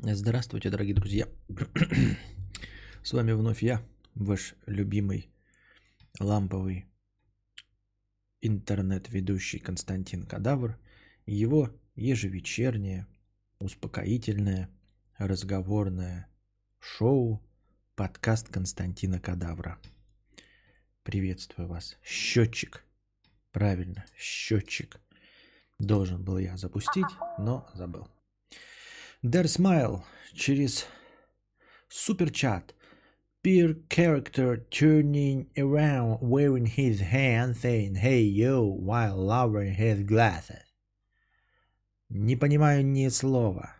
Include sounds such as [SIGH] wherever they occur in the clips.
Здравствуйте, дорогие друзья. [CLEARS THROAT] С вами вновь я, ваш любимый ламповый интернет-ведущий Константин Кадавр и его ежевечернее, успокоительное, разговорное шоу подкаст Константина Кадавра. Приветствую вас. Счетчик. Правильно, счетчик. Должен был я запустить, но забыл. Der Smile через суперчат. Peer character turning around wearing his hand saying hey yo while lowering his glasses. Не понимаю ни слова.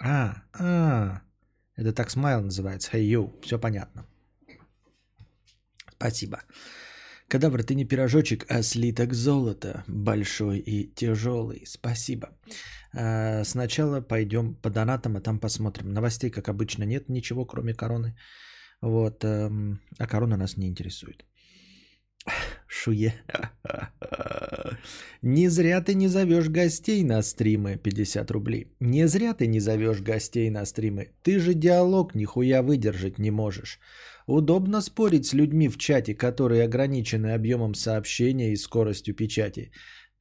А, а, это так смайл называется. Hey yo, все понятно. Спасибо. Кадавр, ты не пирожочек, а слиток золота, большой и тяжелый. Спасибо. А, сначала пойдем по донатам, а там посмотрим. Новостей, как обычно, нет ничего, кроме короны. Вот, эм, а корона нас не интересует. Шуе. Не зря ты не зовешь гостей на стримы 50 рублей. Не зря ты не зовешь гостей на стримы. Ты же диалог нихуя выдержать не можешь. Удобно спорить с людьми в чате, которые ограничены объемом сообщения и скоростью печати.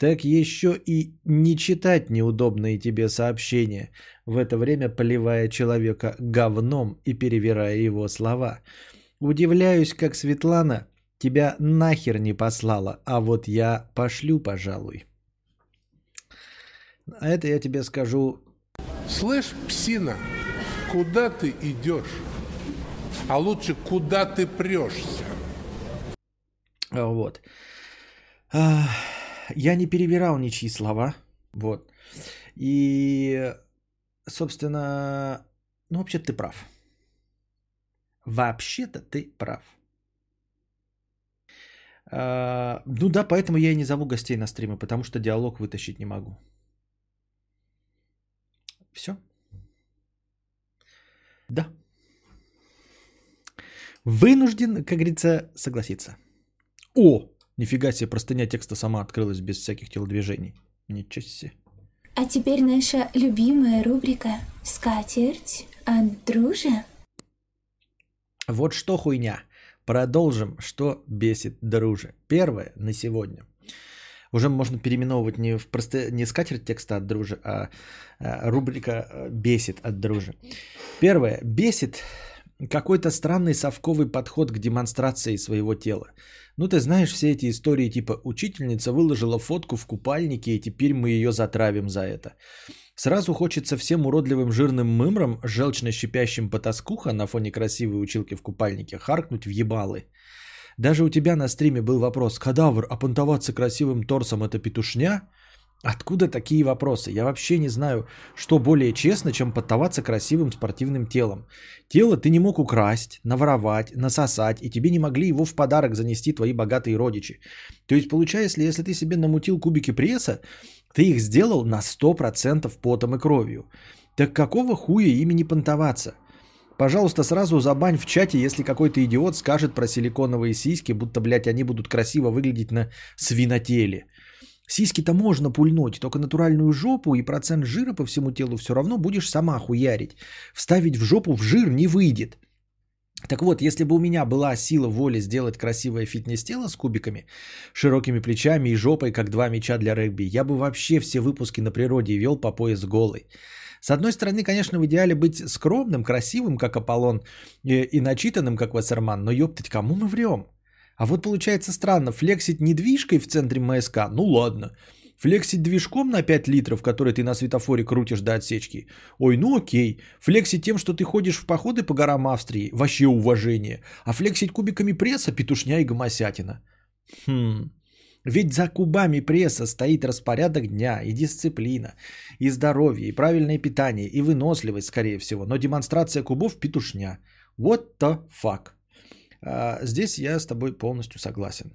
Так еще и не читать неудобные тебе сообщения, в это время поливая человека говном и перевирая его слова. Удивляюсь, как Светлана тебя нахер не послала, а вот я пошлю, пожалуй. А это я тебе скажу. Слышь, псина, куда ты идешь? а лучше куда ты прешься. Вот. А, я не перебирал ничьи слова. Вот. И, собственно, ну, вообще ты прав. Вообще-то ты прав. А, ну да, поэтому я и не зову гостей на стримы, потому что диалог вытащить не могу. Все. Да. Вынужден, как говорится, согласиться. О, нифига себе, простыня текста сама открылась без всяких телодвижений. Ничего себе. А теперь наша любимая рубрика «Скатерть от дружи». Вот что хуйня. Продолжим, что бесит дружи. Первое на сегодня. Уже можно переименовывать не, в просто, не скатерть текста от дружи, а, а рубрика «Бесит от дружи». Первое. Бесит какой-то странный совковый подход к демонстрации своего тела. Ну, ты знаешь все эти истории, типа учительница выложила фотку в купальнике, и теперь мы ее затравим за это. Сразу хочется всем уродливым жирным мымрам, желчно щипящим потаскуха на фоне красивой училки в купальнике, харкнуть в ебалы. Даже у тебя на стриме был вопрос, кадавр, а понтоваться красивым торсом это петушня? Откуда такие вопросы? Я вообще не знаю, что более честно, чем подтоваться красивым спортивным телом. Тело ты не мог украсть, наворовать, насосать, и тебе не могли его в подарок занести твои богатые родичи. То есть получается, если ты себе намутил кубики пресса, ты их сделал на 100% потом и кровью. Так какого хуя ими не понтоваться? Пожалуйста, сразу забань в чате, если какой-то идиот скажет про силиконовые сиськи, будто, блядь, они будут красиво выглядеть на свинотеле. Сиськи-то можно пульнуть, только натуральную жопу и процент жира по всему телу все равно будешь сама хуярить. Вставить в жопу в жир не выйдет. Так вот, если бы у меня была сила воли сделать красивое фитнес-тело с кубиками, широкими плечами и жопой, как два мяча для регби, я бы вообще все выпуски на природе вел по пояс голый. С одной стороны, конечно, в идеале быть скромным, красивым, как Аполлон, и, и начитанным, как Вассерман, но ёптать, кому мы врем? А вот получается странно, флексить недвижкой в центре МСК, ну ладно. Флексить движком на 5 литров, который ты на светофоре крутишь до отсечки. Ой, ну окей. Флексить тем, что ты ходишь в походы по горам Австрии, вообще уважение. А флексить кубиками пресса, петушня и гомосятина. Хм. Ведь за кубами пресса стоит распорядок дня и дисциплина, и здоровье, и правильное питание, и выносливость, скорее всего. Но демонстрация кубов – петушня. What the fuck? А, здесь я с тобой полностью согласен.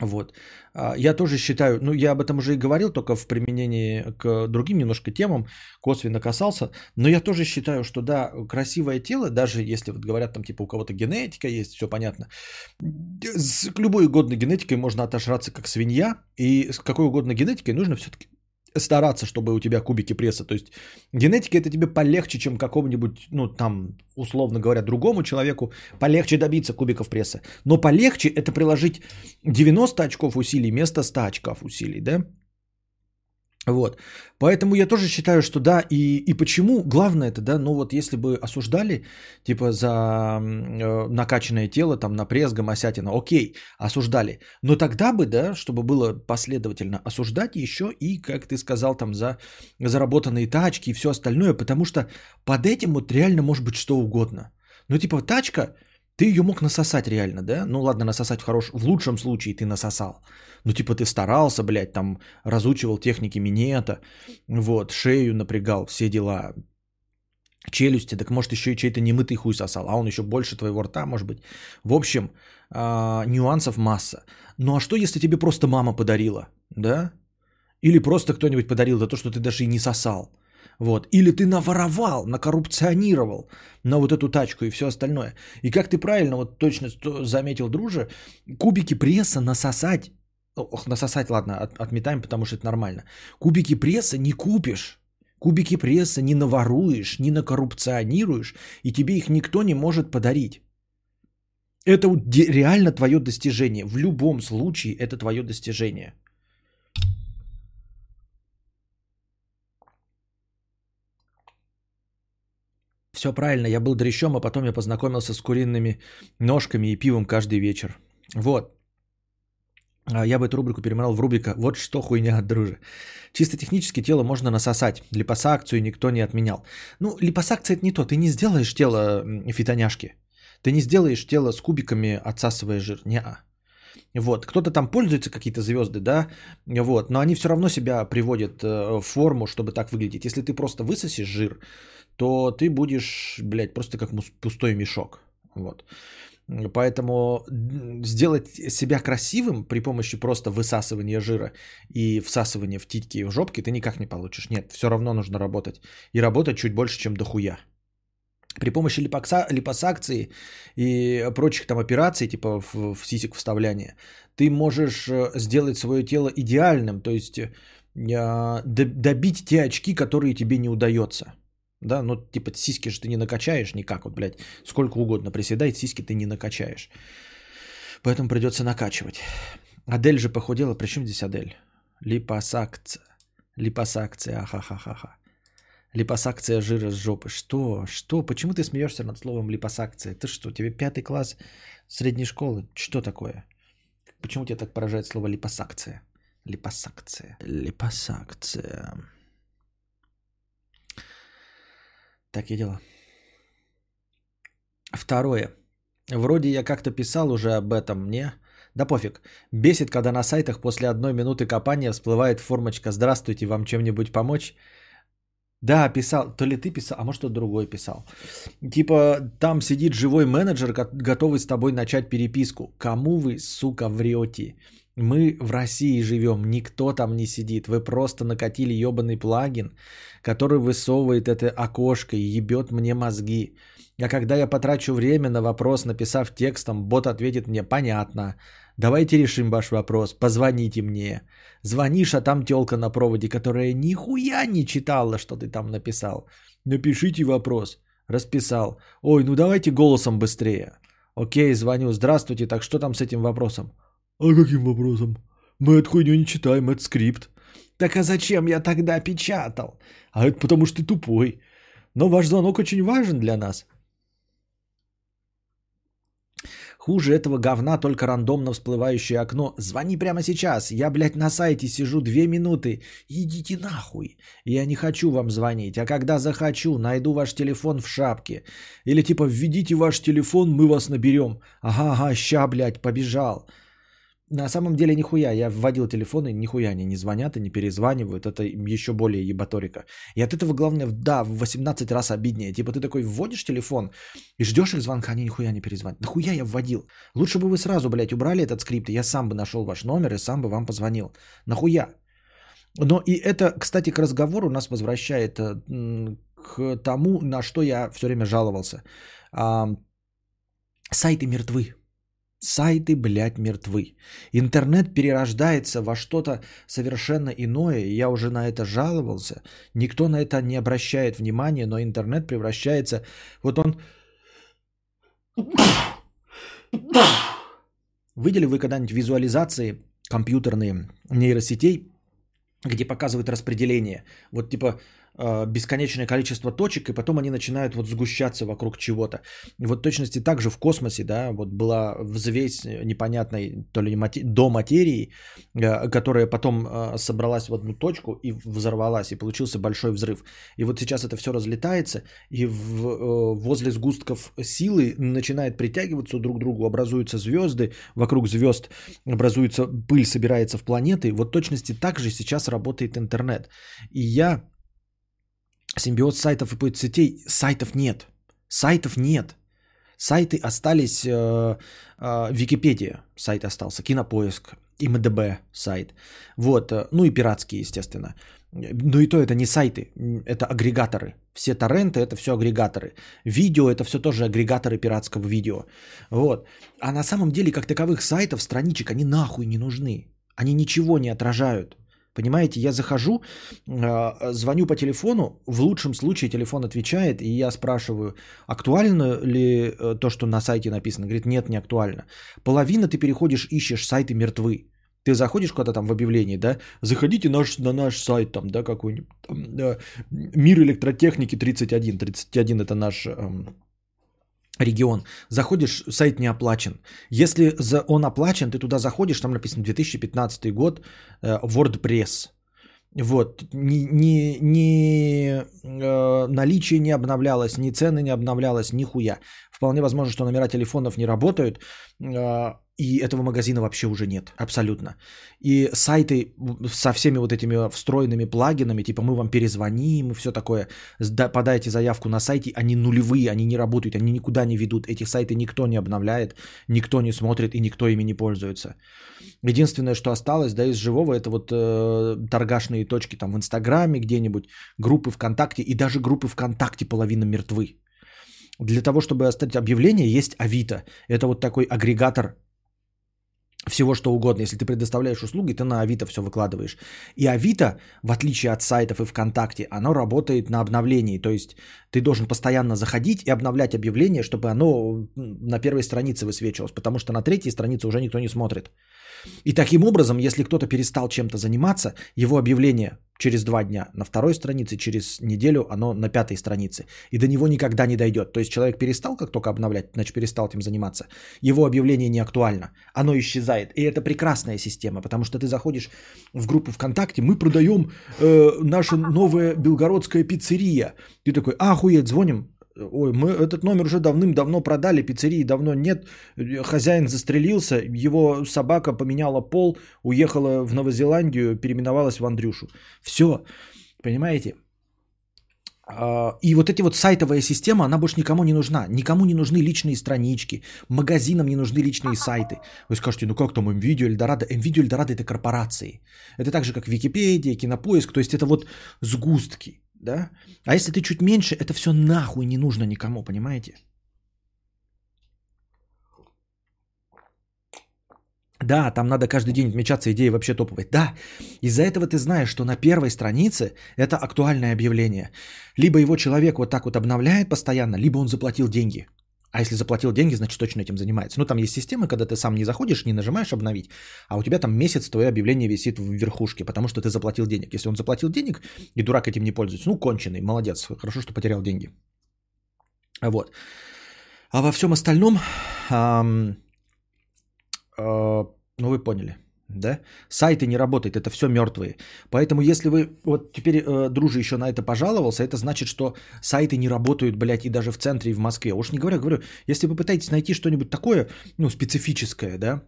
Вот. А, я тоже считаю, ну я об этом уже и говорил, только в применении к другим немножко темам, косвенно касался, но я тоже считаю, что да, красивое тело, даже если вот говорят там типа у кого-то генетика есть, все понятно, с любой угодно генетикой можно отожраться как свинья, и с какой угодно генетикой нужно все-таки стараться, чтобы у тебя кубики пресса. То есть генетика это тебе полегче, чем какому-нибудь, ну там, условно говоря, другому человеку, полегче добиться кубиков пресса. Но полегче это приложить 90 очков усилий вместо 100 очков усилий, да? Вот. Поэтому я тоже считаю, что да, и, и почему, главное это, да, ну вот если бы осуждали, типа, за э, накачанное тело, там, на пресс, гомосятина, окей, осуждали. Но тогда бы, да, чтобы было последовательно, осуждать еще и, как ты сказал, там, за заработанные тачки и все остальное, потому что под этим вот реально может быть что угодно. Ну, типа, тачка, ты ее мог насосать реально, да? Ну ладно, насосать в хорошем, в лучшем случае ты насосал. Ну типа ты старался, блядь, там разучивал техники минета, вот, шею напрягал, все дела, челюсти, так может еще и чей-то немытый хуй сосал, а он еще больше твоего рта, может быть. В общем, э, нюансов масса. Ну а что, если тебе просто мама подарила, да? Или просто кто-нибудь подарил за то, что ты даже и не сосал? Вот. Или ты наворовал, накоррупционировал на вот эту тачку и все остальное. И как ты правильно вот точно заметил, друже, кубики пресса насосать, ох, насосать, ладно, от, отметаем, потому что это нормально. Кубики пресса не купишь. Кубики пресса не наворуешь, не накоррупционируешь, и тебе их никто не может подарить. Это реально твое достижение. В любом случае это твое достижение. Все правильно, я был дрещом, а потом я познакомился с куриными ножками и пивом каждый вечер. Вот. А я бы эту рубрику переименовал в рубрика «Вот что хуйня, друже». Чисто технически тело можно насосать. Липосакцию никто не отменял. Ну, липосакция это не то. Ты не сделаешь тело фитоняшки. Ты не сделаешь тело с кубиками, отсасывая жир. Не-а. Вот. Кто-то там пользуется, какие-то звезды, да, вот, но они все равно себя приводят э, в форму, чтобы так выглядеть. Если ты просто высосишь жир, то ты будешь, блядь, просто как пустой мешок. Вот. Поэтому сделать себя красивым при помощи просто высасывания жира и всасывания в титьки и в жопки ты никак не получишь. Нет, все равно нужно работать. И работать чуть больше, чем дохуя. При помощи липокса, липосакции и прочих там операций, типа в, в сисек вставления, ты можешь э, сделать свое тело идеальным, то есть э, добить те очки, которые тебе не удается. Да, ну типа сиськи же ты не накачаешь никак, вот, блядь, сколько угодно приседай, сиськи ты не накачаешь. Поэтому придется накачивать. Адель же похудела, при чем здесь Адель? Липосакция. Липосакция, ахахахаха. Липосакция жира с жопы. Что? Что? Почему ты смеешься над словом липосакция? Ты что, тебе пятый класс средней школы? Что такое? Почему тебя так поражает слово липосакция? Липосакция. Липосакция. Такие дела. Второе. Вроде я как-то писал уже об этом, не? Да пофиг. Бесит, когда на сайтах после одной минуты копания всплывает формочка «Здравствуйте, вам чем-нибудь помочь?» Да, писал. То ли ты писал, а может кто другой писал. Типа там сидит живой менеджер, готовый с тобой начать переписку. Кому вы, сука, врете? Мы в России живем, никто там не сидит. Вы просто накатили ебаный плагин, который высовывает это окошко и ебет мне мозги. А когда я потрачу время на вопрос, написав текстом, бот ответит мне «понятно». Давайте решим ваш вопрос, позвоните мне. Звонишь, а там телка на проводе, которая нихуя не читала, что ты там написал. Напишите вопрос. Расписал. Ой, ну давайте голосом быстрее. Окей, звоню. Здравствуйте, так что там с этим вопросом? А каким вопросом? Мы эту хуйню не читаем, это скрипт. Так а зачем я тогда печатал? А это потому что ты тупой. Но ваш звонок очень важен для нас. Хуже этого говна только рандомно всплывающее окно. Звони прямо сейчас. Я, блядь, на сайте сижу две минуты. Идите нахуй. Я не хочу вам звонить. А когда захочу, найду ваш телефон в шапке. Или типа введите ваш телефон, мы вас наберем. Ага, ага, ща, блядь, побежал. На самом деле нихуя, я вводил телефоны, нихуя они не звонят и не перезванивают, это еще более ебаторика. И от этого главное, да, в 18 раз обиднее. Типа ты такой вводишь телефон и ждешь их звонка, они нихуя не перезвонят. Нахуя я вводил? Лучше бы вы сразу, блядь, убрали этот скрипт, и я сам бы нашел ваш номер и сам бы вам позвонил. Нахуя? Но и это, кстати, к разговору нас возвращает э, к тому, на что я все время жаловался. Сайты мертвы. Сайты, блядь, мертвы. Интернет перерождается во что-то совершенно иное. Я уже на это жаловался. Никто на это не обращает внимания, но интернет превращается... Вот он... Видели вы когда-нибудь визуализации компьютерные нейросетей, где показывают распределение? Вот типа бесконечное количество точек, и потом они начинают вот сгущаться вокруг чего-то. И вот точности также в космосе, да, вот была взвесь непонятной то ли мати- до материи, э, которая потом э, собралась в одну точку и взорвалась, и получился большой взрыв. И вот сейчас это все разлетается, и в, возле сгустков силы начинает притягиваться друг к другу, образуются звезды, вокруг звезд образуется пыль, собирается в планеты. Вот точности также сейчас работает интернет. И я симбиоз сайтов и подсетей, сайтов нет. Сайтов нет. Сайты остались, э, э, Википедия сайт остался, Кинопоиск, МДБ сайт. Вот, э, ну и пиратские, естественно. Но и то это не сайты, это агрегаторы. Все торренты это все агрегаторы. Видео это все тоже агрегаторы пиратского видео. Вот. А на самом деле, как таковых сайтов, страничек, они нахуй не нужны. Они ничего не отражают. Понимаете, я захожу, а, звоню по телефону, в лучшем случае телефон отвечает, и я спрашиваю, актуально ли э, то, что на сайте написано. Говорит, нет, не актуально. Половина ты переходишь, ищешь, сайты мертвы. Ты заходишь куда-то там в объявление, да, заходите наш, на наш сайт, там, да, какой-нибудь, там, да, Мир электротехники 31, 31 это наш эм, регион, заходишь, сайт не оплачен. Если он оплачен, ты туда заходишь, там написано 2015 год, э, WordPress. Вот, ни, ни, ни э, наличие не обновлялось, ни цены не обновлялось, ни хуя. Вполне возможно, что номера телефонов не работают, э, и этого магазина вообще уже нет, абсолютно. И сайты со всеми вот этими встроенными плагинами, типа мы вам перезвоним и все такое, подайте заявку на сайте, они нулевые, они не работают, они никуда не ведут. Эти сайты никто не обновляет, никто не смотрит и никто ими не пользуется. Единственное, что осталось, да, из живого, это вот э, торгашные точки там в Инстаграме где-нибудь, группы ВКонтакте, и даже группы ВКонтакте половина мертвы. Для того, чтобы оставить объявление, есть Авито. Это вот такой агрегатор всего что угодно. Если ты предоставляешь услуги, ты на Авито все выкладываешь. И Авито, в отличие от сайтов и ВКонтакте, оно работает на обновлении. То есть ты должен постоянно заходить и обновлять объявление, чтобы оно на первой странице высвечивалось, потому что на третьей странице уже никто не смотрит. И таким образом, если кто-то перестал чем-то заниматься, его объявление через два дня на второй странице, через неделю оно на пятой странице. И до него никогда не дойдет. То есть человек перестал как только обновлять, значит перестал этим заниматься. Его объявление не актуально. Оно исчезает. И это прекрасная система, потому что ты заходишь в группу ВКонтакте, мы продаем э, наша новая белгородская пиццерия. Ты такой, а, охуеть, звоним, Ой, мы этот номер уже давным-давно продали, пиццерии давно нет. Хозяин застрелился, его собака поменяла пол, уехала в Новозеландию, переименовалась в Андрюшу. Все, понимаете? А, и вот эти вот сайтовая система, она больше никому не нужна. Никому не нужны личные странички, магазинам не нужны личные сайты. Вы скажете, ну как там MVideo, Эльдорадо? MVideo, Эльдорадо это корпорации. Это так же, как Википедия, Кинопоиск. То есть это вот сгустки да? А если ты чуть меньше, это все нахуй не нужно никому, понимаете? Да, там надо каждый день отмечаться идеи вообще топовой. Да, из-за этого ты знаешь, что на первой странице это актуальное объявление. Либо его человек вот так вот обновляет постоянно, либо он заплатил деньги. А если заплатил деньги, значит точно этим занимается. Ну там есть системы, когда ты сам не заходишь, не нажимаешь обновить, а у тебя там месяц твое объявление висит в верхушке, потому что ты заплатил денег. Если он заплатил денег и дурак этим не пользуется, ну конченый, молодец, хорошо, что потерял деньги. Вот. А во всем остальном, эм, э, ну вы поняли да? Сайты не работают, это все мертвые. Поэтому если вы, вот теперь э, дружи еще на это пожаловался, это значит, что сайты не работают, блядь, и даже в центре, и в Москве. Уж не говоря, говорю, если вы пытаетесь найти что-нибудь такое, ну, специфическое, да,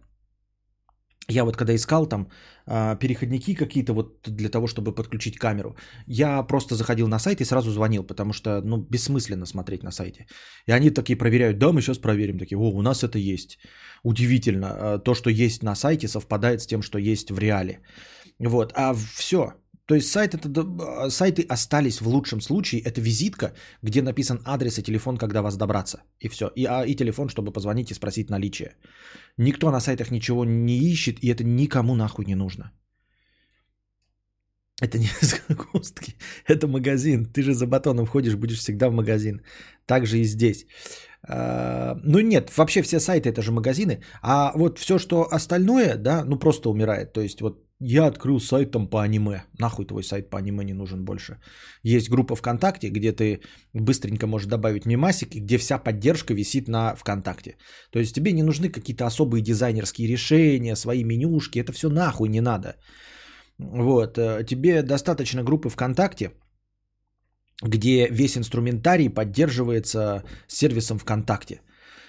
я вот когда искал там э, переходники какие-то вот для того, чтобы подключить камеру, я просто заходил на сайт и сразу звонил, потому что, ну, бессмысленно смотреть на сайте. И они такие проверяют, да, мы сейчас проверим, такие, о, у нас это есть. Удивительно, э, то, что есть на сайте, совпадает с тем, что есть в реале. Вот, а все, То есть сайт это, а, сайты остались в лучшем случае. Это визитка, где написан адрес и телефон, когда вас добраться. И все. И, а, и телефон, чтобы позвонить и спросить наличие. Никто на сайтах ничего не ищет, и это никому нахуй не нужно. Это не загрузки, [LAUGHS] это магазин. Ты же за батоном ходишь, будешь всегда в магазин. Так же и здесь. А, ну нет, вообще все сайты это же магазины. А вот все, что остальное, да, ну просто умирает. То есть вот я открыл сайт там по аниме. Нахуй твой сайт по аниме не нужен больше. Есть группа ВКонтакте, где ты быстренько можешь добавить мемасик, где вся поддержка висит на ВКонтакте. То есть тебе не нужны какие-то особые дизайнерские решения, свои менюшки. Это все нахуй не надо. Вот. Э, тебе достаточно группы ВКонтакте, где весь инструментарий поддерживается сервисом ВКонтакте.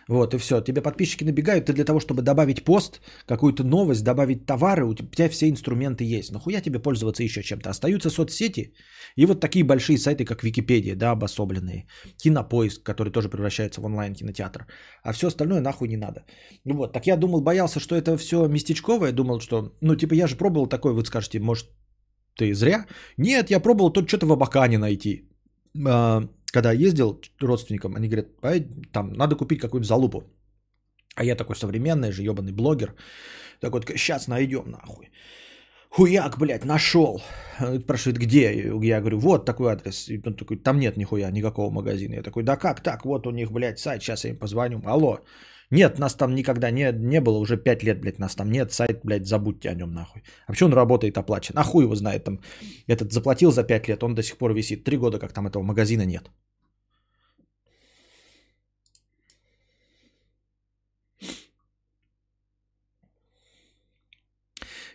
Вот, и все. Тебе подписчики набегают, ты для того, чтобы добавить пост, какую-то новость, добавить товары, у тебя все инструменты есть. Нахуя тебе пользоваться еще чем-то? Остаются соцсети и вот такие большие сайты, как Википедия, да, обособленные. Кинопоиск, который тоже превращается в онлайн-кинотеатр. А все остальное нахуй не надо. Вот, так я думал, боялся, что это все местечковое. Думал, что, ну, типа, я же пробовал такой, вы скажете, может, ты зря? Нет, я пробовал тут что-то в Абакане найти. А, когда ездил родственникам, они говорят, там надо купить какую-то залупу. А я такой современный же, ебаный блогер. Так вот, сейчас найдем нахуй. Хуяк, блядь, нашел. Спрашивает, где? Я говорю, вот такой адрес. И он такой, там нет нихуя, никакого магазина. Я такой, да как так? Вот у них, блядь, сайт, сейчас я им позвоню. Алло. Нет, нас там никогда не, не было, уже 5 лет, блядь, нас там нет, сайт, блядь, забудьте о нем нахуй. А почему он работает оплачен? А хуй его знает, там, этот заплатил за 5 лет, он до сих пор висит. Три года, как там этого магазина нет.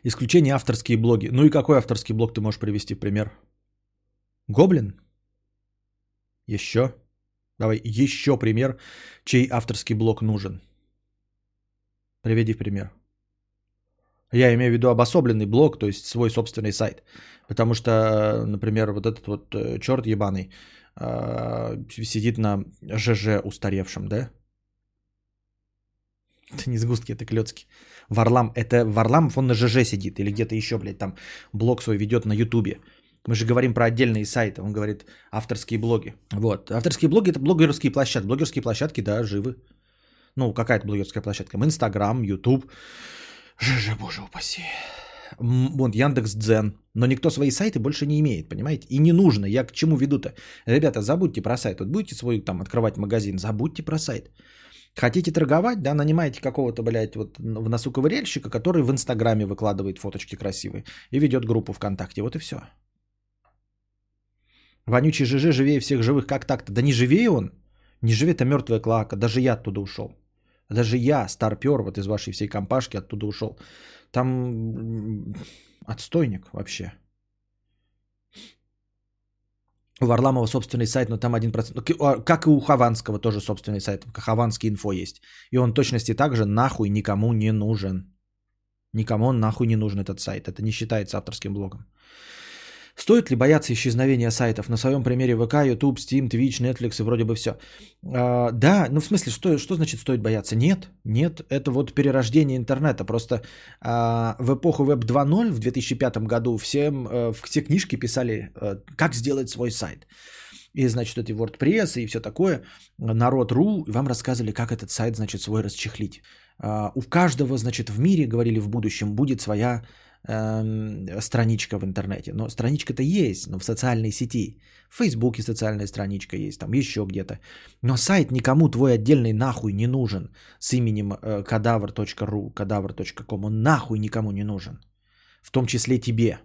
Исключение авторские блоги. Ну и какой авторский блог ты можешь привести пример? Гоблин? Еще? Давай еще пример, чей авторский блог нужен. Приведи пример. Я имею в виду обособленный блог, то есть свой собственный сайт. Потому что, например, вот этот вот э, черт ебаный э, сидит на ЖЖ устаревшем, да? Это не сгустки, это клетки. Варлам, это Варламов, он на ЖЖ сидит или где-то еще, блядь, там блог свой ведет на Ютубе. Мы же говорим про отдельные сайты. Он говорит авторские блоги. Вот. Авторские блоги это блогерские площадки. Блогерские площадки, да, живы. Ну, какая-то блогерская площадка. Инстаграм, Ютуб. ЖЖ, боже упаси. Вот Яндекс Дзен. Но никто свои сайты больше не имеет, понимаете? И не нужно. Я к чему веду-то? Ребята, забудьте про сайт. Вот будете свой там открывать магазин, забудьте про сайт. Хотите торговать, да, нанимаете какого-то, блядь, вот в носу ковыряльщика, который в Инстаграме выкладывает фоточки красивые и ведет группу ВКонтакте. Вот и все. Вонючий ЖЖ живее всех живых. Как так-то? Да не живее он. Не живее, это мертвая клака. Даже я оттуда ушел. Даже я, старпер, вот из вашей всей компашки оттуда ушел. Там отстойник вообще. У Варламова собственный сайт, но там 1%. Ну, а, как и у Хованского тоже собственный сайт. Хованский инфо есть. И он точности также нахуй никому не нужен. Никому он нахуй не нужен этот сайт. Это не считается авторским блогом. Стоит ли бояться исчезновения сайтов? На своем примере ВК, YouTube, Steam, Twitch, Netflix и вроде бы все. А, да, ну в смысле, что, что значит стоит бояться? Нет, нет, это вот перерождение интернета. Просто а, в эпоху Web 2.0 в 2005 году всем, а, все книжки писали, а, как сделать свой сайт. И, значит, эти WordPress и все такое, народ.ру, вам рассказывали, как этот сайт, значит, свой расчехлить. А, у каждого, значит, в мире, говорили в будущем, будет своя страничка в интернете. Но страничка-то есть, но в социальной сети. В Фейсбуке социальная страничка есть, там еще где-то. Но сайт никому твой отдельный нахуй не нужен с именем э, кадавр.ру, кадавр.ком. Он нахуй никому не нужен. В том числе тебе.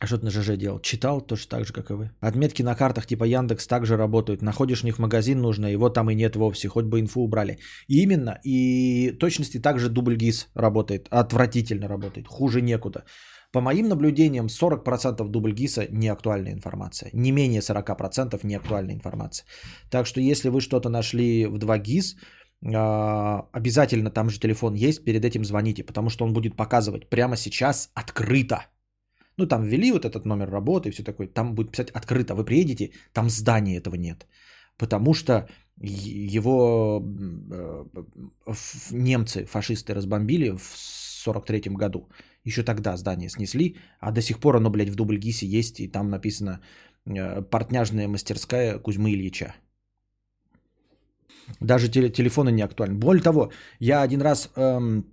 А что ты на ЖЖ делал? Читал точно так же, как и вы. Отметки на картах типа Яндекс также работают. Находишь в них магазин нужно, его там и нет вовсе, хоть бы инфу убрали. И именно, и точности также дубль ГИС работает, отвратительно работает, хуже некуда. По моим наблюдениям, 40% дубль ГИСа не актуальная информация. Не менее 40% не актуальная информация. Так что если вы что-то нашли в 2 ГИС, а, обязательно там же телефон есть, перед этим звоните, потому что он будет показывать прямо сейчас открыто ну, там ввели вот этот номер работы и все такое. Там будет писать открыто. Вы приедете, там здания этого нет. Потому что его э, немцы, фашисты разбомбили в 43 году. Еще тогда здание снесли, а до сих пор оно, блядь, в Дубльгисе есть, и там написано э, «Портняжная мастерская Кузьмы Ильича». Даже теле- телефоны не актуальны. Более того, я один раз эм,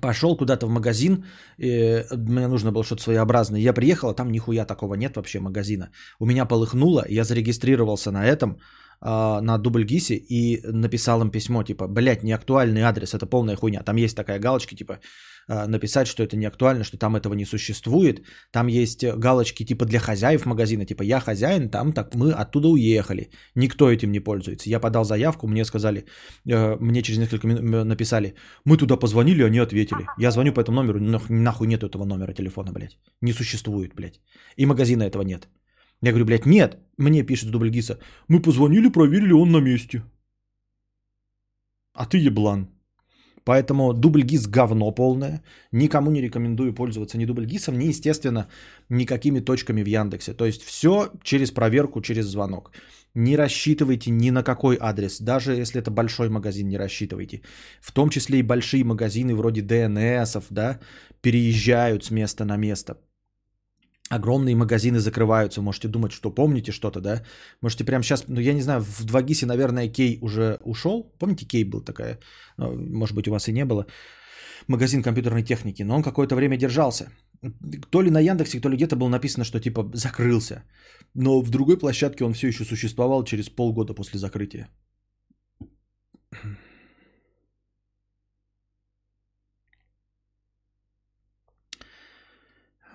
пошел куда-то в магазин, э, мне нужно было что-то своеобразное. Я приехал, а там нихуя такого нет вообще магазина. У меня полыхнуло, я зарегистрировался на этом, э, на Дубльгисе и написал им письмо, типа, блядь, неактуальный адрес, это полная хуйня. Там есть такая галочка, типа, написать, что это не актуально, что там этого не существует. Там есть галочки типа для хозяев магазина, типа я хозяин, там так мы оттуда уехали. Никто этим не пользуется. Я подал заявку, мне сказали, э, мне через несколько минут написали, мы туда позвонили, они ответили. Я звоню по этому номеру, нах- нахуй нет этого номера телефона, блядь. Не существует, блядь. И магазина этого нет. Я говорю, блядь, нет. Мне пишет Дубльгиса, мы позвонили, проверили, он на месте. А ты еблан. Поэтому дубльгиз говно полное. Никому не рекомендую пользоваться ни дубльгисом, ни, естественно, никакими точками в Яндексе. То есть все через проверку, через звонок. Не рассчитывайте ни на какой адрес. Даже если это большой магазин, не рассчитывайте. В том числе и большие магазины вроде ДНСов, да, переезжают с места на место. Огромные магазины закрываются. Можете думать, что помните что-то, да? Можете прямо сейчас, ну я не знаю, в 2GIS, наверное, Кей уже ушел. Помните, Кей был такая? Ну, Может быть, у вас и не было. Магазин компьютерной техники. Но он какое-то время держался. То ли на Яндексе, то ли где-то было написано, что типа закрылся. Но в другой площадке он все еще существовал через полгода после закрытия.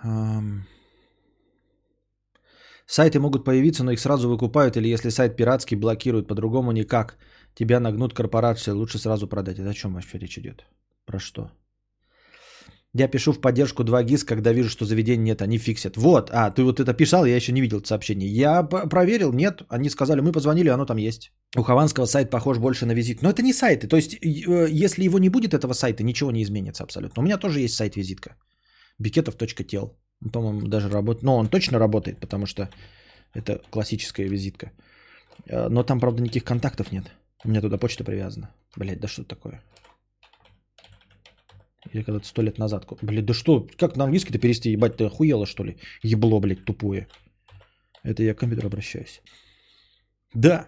Ам. Сайты могут появиться, но их сразу выкупают, или если сайт пиратский, блокируют, по-другому никак. Тебя нагнут корпорации, лучше сразу продать. Это о чем вообще речь идет? Про что? Я пишу в поддержку 2GIS, когда вижу, что заведений нет, они фиксят. Вот, а, ты вот это писал, я еще не видел это сообщение. Я проверил, нет, они сказали, мы позвонили, оно там есть. У Хованского сайт похож больше на визит. Но это не сайты, то есть, э, если его не будет, этого сайта, ничего не изменится абсолютно. У меня тоже есть сайт-визитка. Бикетов.тел. По-моему, даже работает. Но он точно работает, потому что это классическая визитка. Э, Но там, правда, никаких контактов нет. У меня туда почта привязана. Блять, да что такое? Я когда-то сто лет назад. Блин, да что? Как на английский-то перевести? Ебать, ты охуела, что ли? Ебло, блядь, тупое. Это я к компьютеру обращаюсь. Да.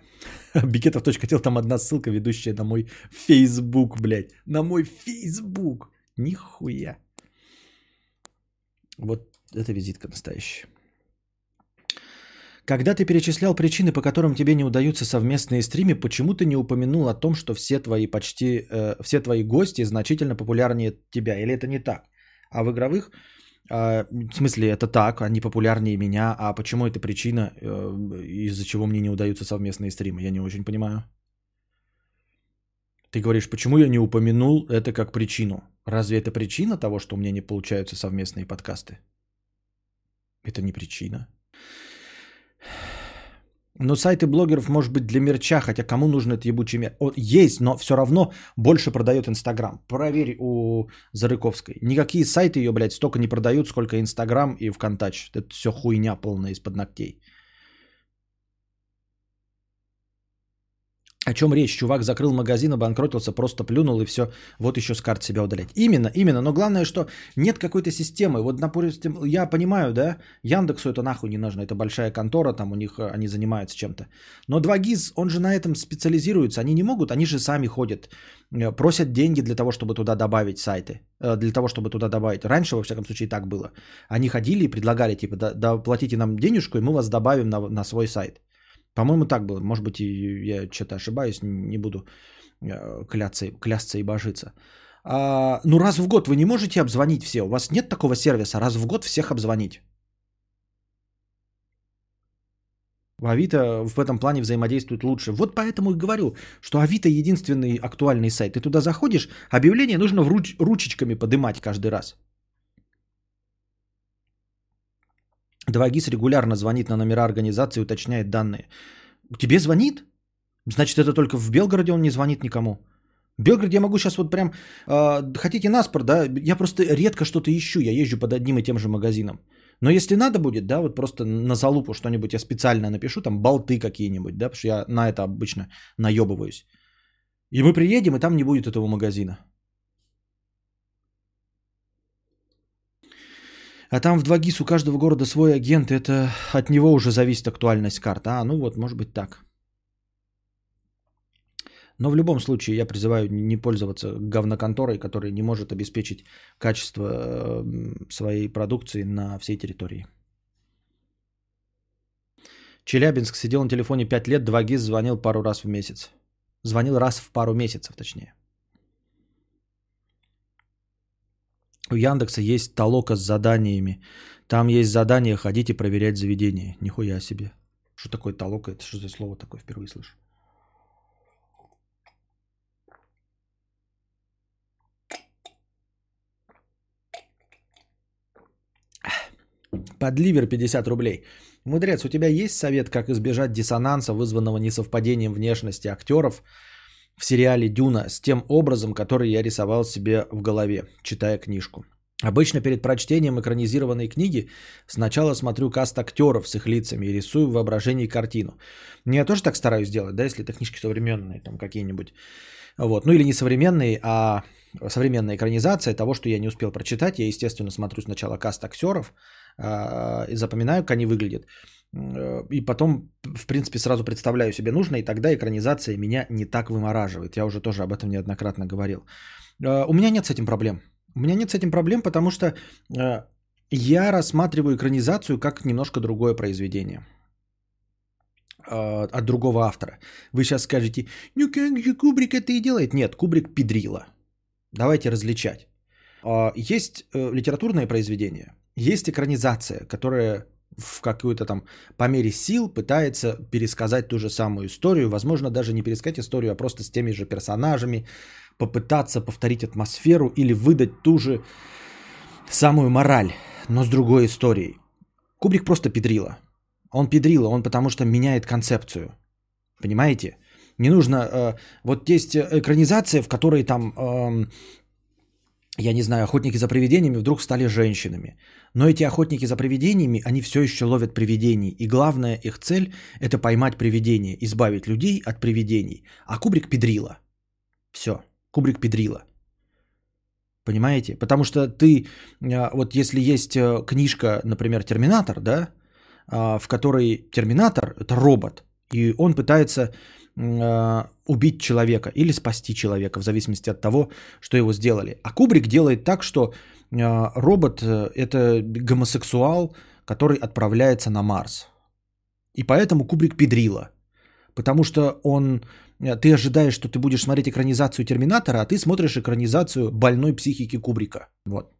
[LAUGHS] Бикетов.тел, там одна ссылка, ведущая на мой Facebook, блядь. На мой Facebook. Нихуя. Вот это визитка настоящая. Когда ты перечислял причины, по которым тебе не удаются совместные стримы, почему ты не упомянул о том, что все твои почти э, все твои гости значительно популярнее тебя? Или это не так? А в игровых, э, в смысле, это так, они популярнее меня, а почему это причина, э, из-за чего мне не удаются совместные стримы? Я не очень понимаю. Ты говоришь, почему я не упомянул это как причину? Разве это причина того, что у меня не получаются совместные подкасты? Это не причина. Но сайты блогеров может быть для мерча, хотя кому нужен этот ебучий мерч? Есть, но все равно больше продает Инстаграм. Проверь у Зарыковской. Никакие сайты ее, блядь, столько не продают, сколько Инстаграм и ВКонтач. Это все хуйня полная из-под ногтей. О чем речь? Чувак закрыл магазин, обанкротился, просто плюнул и все. Вот еще с карт себя удалять. Именно, именно. Но главное, что нет какой-то системы. Вот, допустим, я понимаю, да, Яндексу это нахуй не нужно. Это большая контора, там у них э, они занимаются чем-то. Но 2GIS, он же на этом специализируется. Они не могут, они же сами ходят. э, Просят деньги для того, чтобы туда добавить сайты. э, Для того, чтобы туда добавить. Раньше, во всяком случае, так было. Они ходили и предлагали, типа, да, да платите нам денежку, и мы вас добавим на, на свой сайт. По-моему, так было. Может быть, я что-то ошибаюсь, не буду э, кляться, клясться и божиться. А, ну, раз в год вы не можете обзвонить все. У вас нет такого сервиса, раз в год всех обзвонить. Авито в этом плане взаимодействует лучше. Вот поэтому и говорю, что Авито единственный актуальный сайт. Ты туда заходишь, объявление нужно в руч- ручечками подымать каждый раз. 2GIS регулярно звонит на номера организации и уточняет данные. Тебе звонит? Значит, это только в Белгороде он не звонит никому. В Белгороде я могу сейчас вот прям... э, хотите наспор, да? Я просто редко что-то ищу. Я езжу под одним и тем же магазином. Но если надо будет, да, вот просто на залупу что-нибудь я специально напишу, там болты какие-нибудь, да, потому что я на это обычно наебываюсь. И мы приедем, и там не будет этого магазина. А там в 2GIS у каждого города свой агент, это от него уже зависит актуальность карты. А, ну вот, может быть так. Но в любом случае я призываю не пользоваться говноконторой, которая не может обеспечить качество своей продукции на всей территории. Челябинск сидел на телефоне 5 лет, 2GIS звонил пару раз в месяц. Звонил раз в пару месяцев, точнее. У Яндекса есть толока с заданиями. Там есть задание ходить и проверять заведение. Нихуя себе. Что такое толока? Это что за слово такое? Впервые слышу. Подливер 50 рублей. Мудрец, у тебя есть совет, как избежать диссонанса, вызванного несовпадением внешности актеров в сериале «Дюна» с тем образом, который я рисовал себе в голове, читая книжку? Обычно перед прочтением экранизированной книги сначала смотрю каст актеров с их лицами и рисую в воображении картину. Ну, я тоже так стараюсь делать, да, если это книжки современные, там какие-нибудь. Вот. Ну или не современные, а современная экранизация того, что я не успел прочитать. Я, естественно, смотрю сначала каст актеров, а, и запоминаю, как они выглядят. И потом, в принципе, сразу представляю себе нужно, и тогда экранизация меня не так вымораживает. Я уже тоже об этом неоднократно говорил. А, у меня нет с этим проблем. У меня нет с этим проблем, потому что а, я рассматриваю экранизацию как немножко другое произведение от другого автора. Вы сейчас скажете, ну как же Кубрик это и делает? Нет, Кубрик педрила. Давайте различать. Есть э, литературное произведение, есть экранизация, которая в какую-то там по мере сил пытается пересказать ту же самую историю, возможно, даже не пересказать историю, а просто с теми же персонажами, попытаться повторить атмосферу или выдать ту же самую мораль, но с другой историей. Кубрик просто педрила. Он педрила, он потому что меняет концепцию. Понимаете? Не нужно... Э, вот есть экранизация, в которой там э, я не знаю, охотники за привидениями вдруг стали женщинами. Но эти охотники за привидениями, они все еще ловят привидений. И главная их цель – это поймать привидение, избавить людей от привидений. А Кубрик педрила. Все, Кубрик педрила. Понимаете? Потому что ты, а, вот если есть э, книжка, например, «Терминатор», да, а, в которой Терминатор – это робот, и он пытается Э, убить человека или спасти человека, в зависимости от того, что его сделали. А Кубрик делает так, что э, робот э, это гомосексуал, который отправляется на Марс. И поэтому Кубрик педрила. Потому что он, ты ожидаешь, что ты будешь смотреть экранизацию Терминатора, а ты смотришь экранизацию больной психики Кубрика. Вот.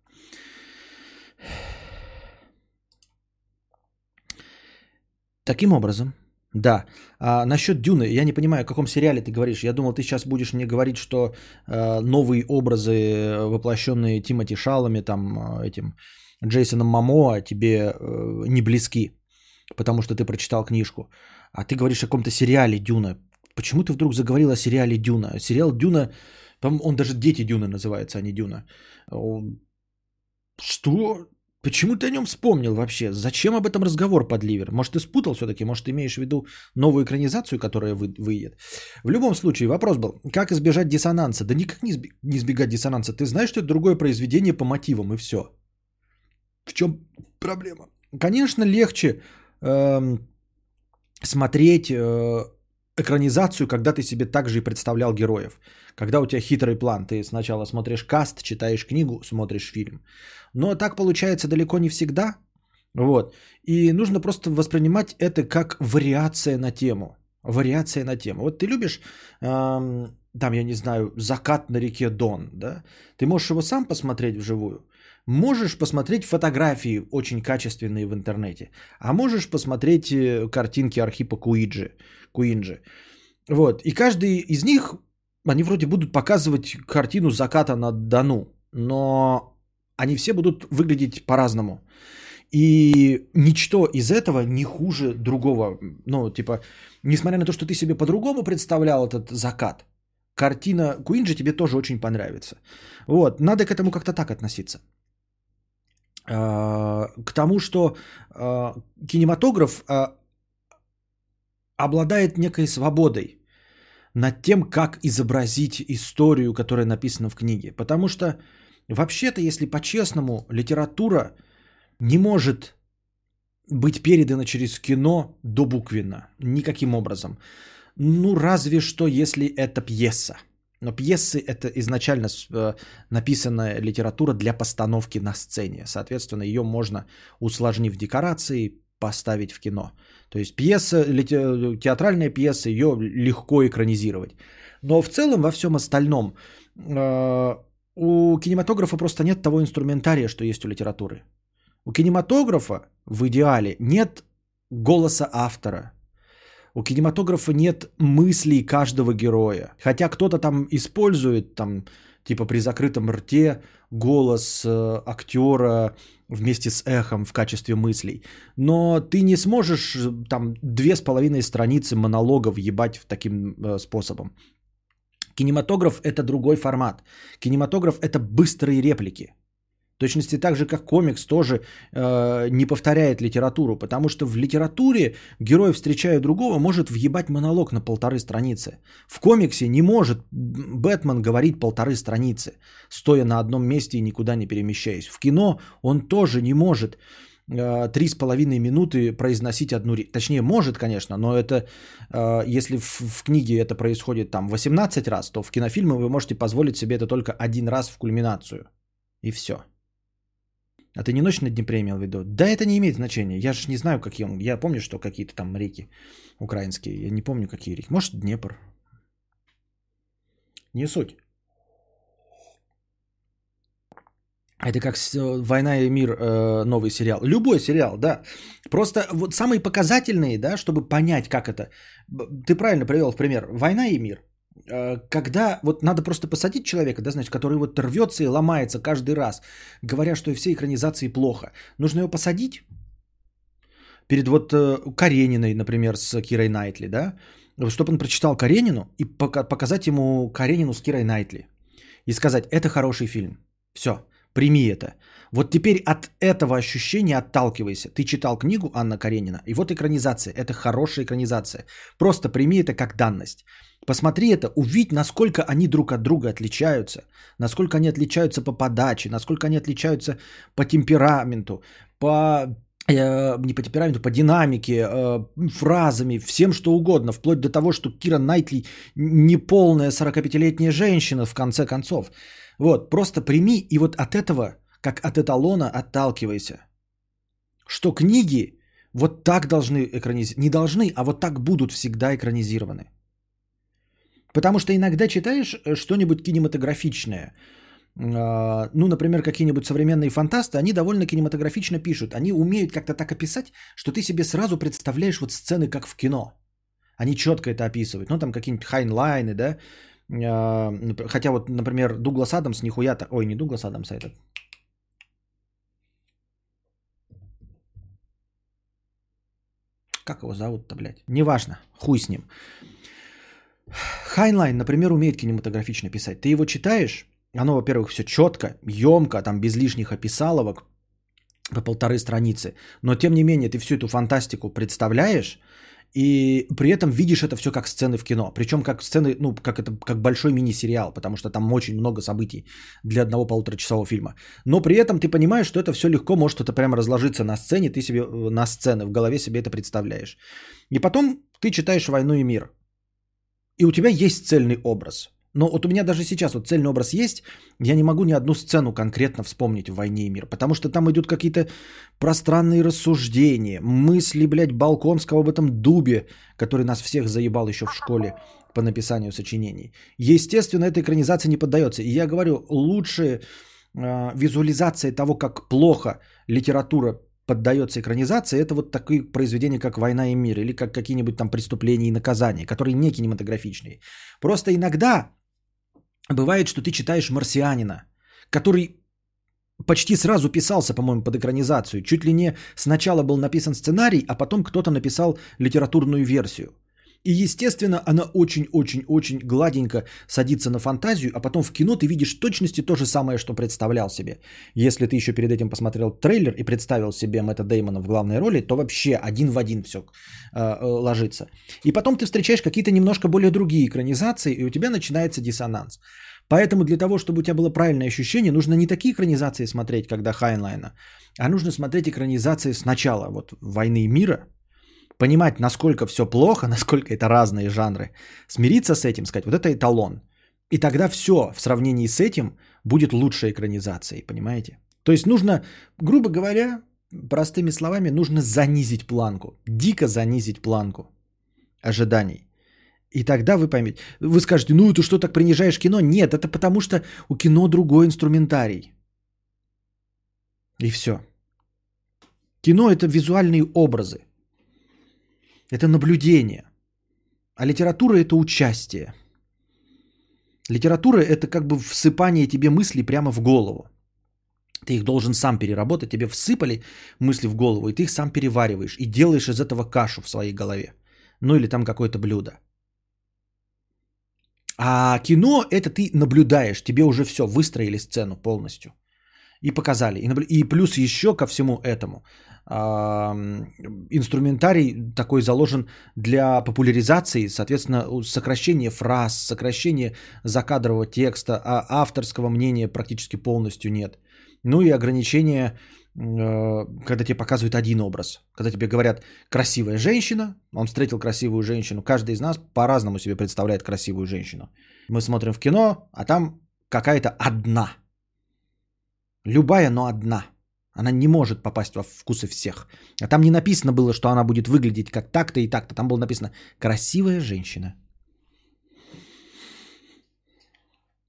Таким образом, да. А насчет Дюны, я не понимаю, о каком сериале ты говоришь. Я думал, ты сейчас будешь мне говорить, что э, новые образы, э, воплощенные Тимати Шалами, там, э, этим Джейсоном Мамо, тебе э, не близки, потому что ты прочитал книжку. А ты говоришь о каком-то сериале Дюна. Почему ты вдруг заговорил о сериале Дюна? Сериал Дюна, он даже Дети Дюна называется, а не Дюна. Что? Почему ты о нем вспомнил вообще? Зачем об этом разговор под ливер? Может, ты спутал все-таки? Может, ты имеешь в виду новую экранизацию, которая вы, выйдет? В любом случае, вопрос был, как избежать диссонанса? Да никак не, не избегать диссонанса. Ты знаешь, что это другое произведение по мотивам, и все. В чем проблема? Конечно, легче э, смотреть э, экранизацию, когда ты себе также и представлял героев. Когда у тебя хитрый план, ты сначала смотришь каст, читаешь книгу, смотришь фильм. Но так получается далеко не всегда. Вот. И нужно просто воспринимать это как вариация на тему. Вариация на тему. Вот ты любишь, эм, там, я не знаю, закат на реке Дон, да? Ты можешь его сам посмотреть вживую. Можешь посмотреть фотографии очень качественные в интернете. А можешь посмотреть э, картинки Архипа Куиджи. Куинджи. Вот. И каждый из них, они вроде будут показывать картину заката на Дону. Но они все будут выглядеть по-разному. И ничто из этого не хуже другого. Ну, типа, несмотря на то, что ты себе по-другому представлял этот закат, картина Куинджи тебе тоже очень понравится. Вот, надо к этому как-то так относиться. А, к тому, что а, кинематограф а, обладает некой свободой над тем, как изобразить историю, которая написана в книге. Потому что Вообще-то, если по-честному, литература не может быть передано через кино до буквенно. Никаким образом. Ну, разве что, если это пьеса. Но пьесы это изначально э, написанная литература для постановки на сцене. Соответственно, ее можно, усложнив декорации, поставить в кино. То есть пьеса, театральная пьеса, ее легко экранизировать. Но в целом во всем остальном э, у кинематографа просто нет того инструментария, что есть у литературы. У кинематографа в идеале нет голоса автора. У кинематографа нет мыслей каждого героя. Хотя кто-то там использует, там, типа при закрытом рте, голос э, актера вместе с эхом в качестве мыслей. Но ты не сможешь э, там две с половиной страницы монологов ебать таким э, способом. Кинематограф это другой формат. Кинематограф это быстрые реплики точности так же, как комикс тоже э, не повторяет литературу, потому что в литературе герой, встречая другого, может въебать монолог на полторы страницы. В комиксе не может Бэтмен говорить полторы страницы, стоя на одном месте и никуда не перемещаясь. В кино он тоже не может э, три с половиной минуты произносить одну речь. Точнее, может, конечно, но это, э, если в, в книге это происходит там 18 раз, то в кинофильме вы можете позволить себе это только один раз в кульминацию. И все. А ты не ночь на Днепре имел в виду? Да это не имеет значения. Я же не знаю, какие он. Я помню, что какие-то там реки украинские. Я не помню, какие реки. Может, Днепр. Не суть. Это как «Война и мир» э, новый сериал. Любой сериал, да. Просто вот самые показательные, да, чтобы понять, как это. Ты правильно привел в пример. «Война и мир». Э, когда вот надо просто посадить человека, да, значит, который вот рвется и ломается каждый раз, говоря, что все экранизации плохо. Нужно его посадить перед вот э, Карениной, например, с Кирой Найтли, да, чтобы он прочитал Каренину и показать ему Каренину с Кирой Найтли. И сказать, это хороший фильм. Все, прими это. Вот теперь от этого ощущения отталкивайся. Ты читал книгу Анна Каренина, и вот экранизация. Это хорошая экранизация. Просто прими это как данность. Посмотри это, увидь, насколько они друг от друга отличаются, насколько они отличаются по подаче, насколько они отличаются по темпераменту, по э, не по темпераменту, по динамике, э, фразами, всем что угодно, вплоть до того, что Кира Найтли не полная 45-летняя женщина в конце концов. Вот, просто прими и вот от этого, как от эталона, отталкивайся. Что книги вот так должны экранизировать, не должны, а вот так будут всегда экранизированы. Потому что иногда читаешь э, что-нибудь кинематографичное. А, ну, например, какие-нибудь современные фантасты, они довольно кинематографично пишут. Они умеют как-то так описать, что ты себе сразу представляешь вот сцены, как в кино. Они четко это описывают. Ну, там какие-нибудь хайнлайны, да. А, хотя вот, например, Дуглас Адамс нихуя так... Ой, не Дуглас Адамс, а этот... Как его зовут-то, блядь? Неважно, хуй с ним. Хайнлайн, например, умеет кинематографично писать. Ты его читаешь, оно, во-первых, все четко, емко, там без лишних описаловок по полторы страницы. Но, тем не менее, ты всю эту фантастику представляешь, и при этом видишь это все как сцены в кино. Причем как сцены, ну, как это, как большой мини-сериал, потому что там очень много событий для одного полуторачасового фильма. Но при этом ты понимаешь, что это все легко может это прямо разложиться на сцене, ты себе на сцены, в голове себе это представляешь. И потом ты читаешь «Войну и мир», и у тебя есть цельный образ. Но вот у меня даже сейчас вот цельный образ есть, я не могу ни одну сцену конкретно вспомнить в «Войне и мир», потому что там идут какие-то пространные рассуждения, мысли, блядь, Балконского об этом дубе, который нас всех заебал еще в школе по написанию сочинений. Естественно, эта экранизация не поддается. И я говорю, лучше э, визуализация того, как плохо литература поддается экранизации, это вот такие произведения, как «Война и мир» или как какие-нибудь там «Преступления и наказания», которые не кинематографичные. Просто иногда бывает, что ты читаешь «Марсианина», который почти сразу писался, по-моему, под экранизацию. Чуть ли не сначала был написан сценарий, а потом кто-то написал литературную версию. И, естественно, она очень-очень-очень гладенько садится на фантазию, а потом в кино ты видишь точности то же самое, что представлял себе. Если ты еще перед этим посмотрел трейлер и представил себе Мэтта Деймона в главной роли, то вообще один в один все э, э, ложится. И потом ты встречаешь какие-то немножко более другие экранизации, и у тебя начинается диссонанс. Поэтому для того, чтобы у тебя было правильное ощущение, нужно не такие экранизации смотреть, когда Хайнлайна, а нужно смотреть экранизации сначала, вот «Войны и мира», понимать, насколько все плохо, [LAUGHS] насколько это разные жанры, смириться с этим, сказать, вот это эталон. И тогда все в сравнении с этим будет лучшей экранизацией, понимаете? То есть нужно, грубо говоря, простыми словами, нужно занизить планку, дико занизить планку ожиданий. И тогда вы поймете. Вы скажете, ну ты что так принижаешь кино? Нет, это потому что у кино другой инструментарий. И все. Кино это визуальные образы. Это наблюдение. А литература это участие. Литература это как бы всыпание тебе мыслей прямо в голову. Ты их должен сам переработать. Тебе всыпали мысли в голову, и ты их сам перевариваешь. И делаешь из этого кашу в своей голове. Ну или там какое-то блюдо. А кино это ты наблюдаешь, тебе уже все, выстроили сцену полностью. И показали. И, наблю... и плюс еще ко всему этому инструментарий такой заложен для популяризации, соответственно, сокращение фраз, сокращение закадрового текста, а авторского мнения практически полностью нет. Ну и ограничение Э, когда тебе показывают один образ. Когда тебе говорят красивая женщина, он встретил красивую женщину. Каждый из нас по-разному себе представляет красивую женщину. Мы смотрим в кино, а там какая-то одна. Любая, но одна. Она не может попасть во вкусы всех. А там не написано было, что она будет выглядеть как так-то и так-то. Там было написано «красивая женщина».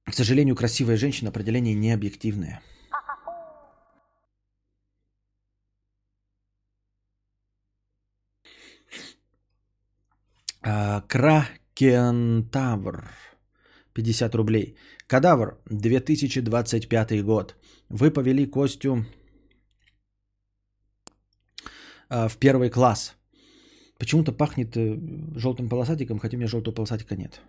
К сожалению, красивая женщина определение не объективное. А, Кракентавр. 50 рублей. Кадавр. 2025 год. Вы повели Костю а, в первый класс. Почему-то пахнет э, желтым полосатиком, хотя у меня желтого полосатика нет.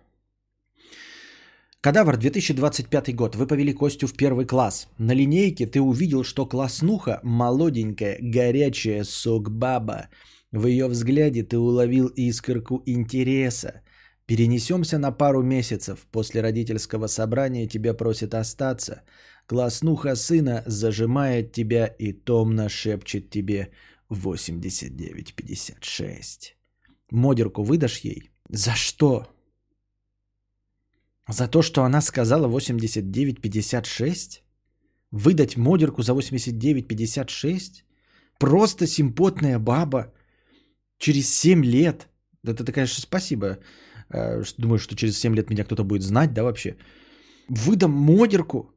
Кадавр, 2025 год. Вы повели Костю в первый класс. На линейке ты увидел, что класснуха молоденькая, горячая сок-баба в ее взгляде ты уловил искорку интереса. Перенесемся на пару месяцев. После родительского собрания тебя просят остаться. Класснуха сына зажимает тебя и томно шепчет тебе 89,56. Модерку выдашь ей? За что? За то, что она сказала 89,56? Выдать модерку за 89,56? Просто симпотная баба – через 7 лет, это ты, конечно, спасибо, э, думаю, что через 7 лет меня кто-то будет знать, да, вообще, выдам модерку,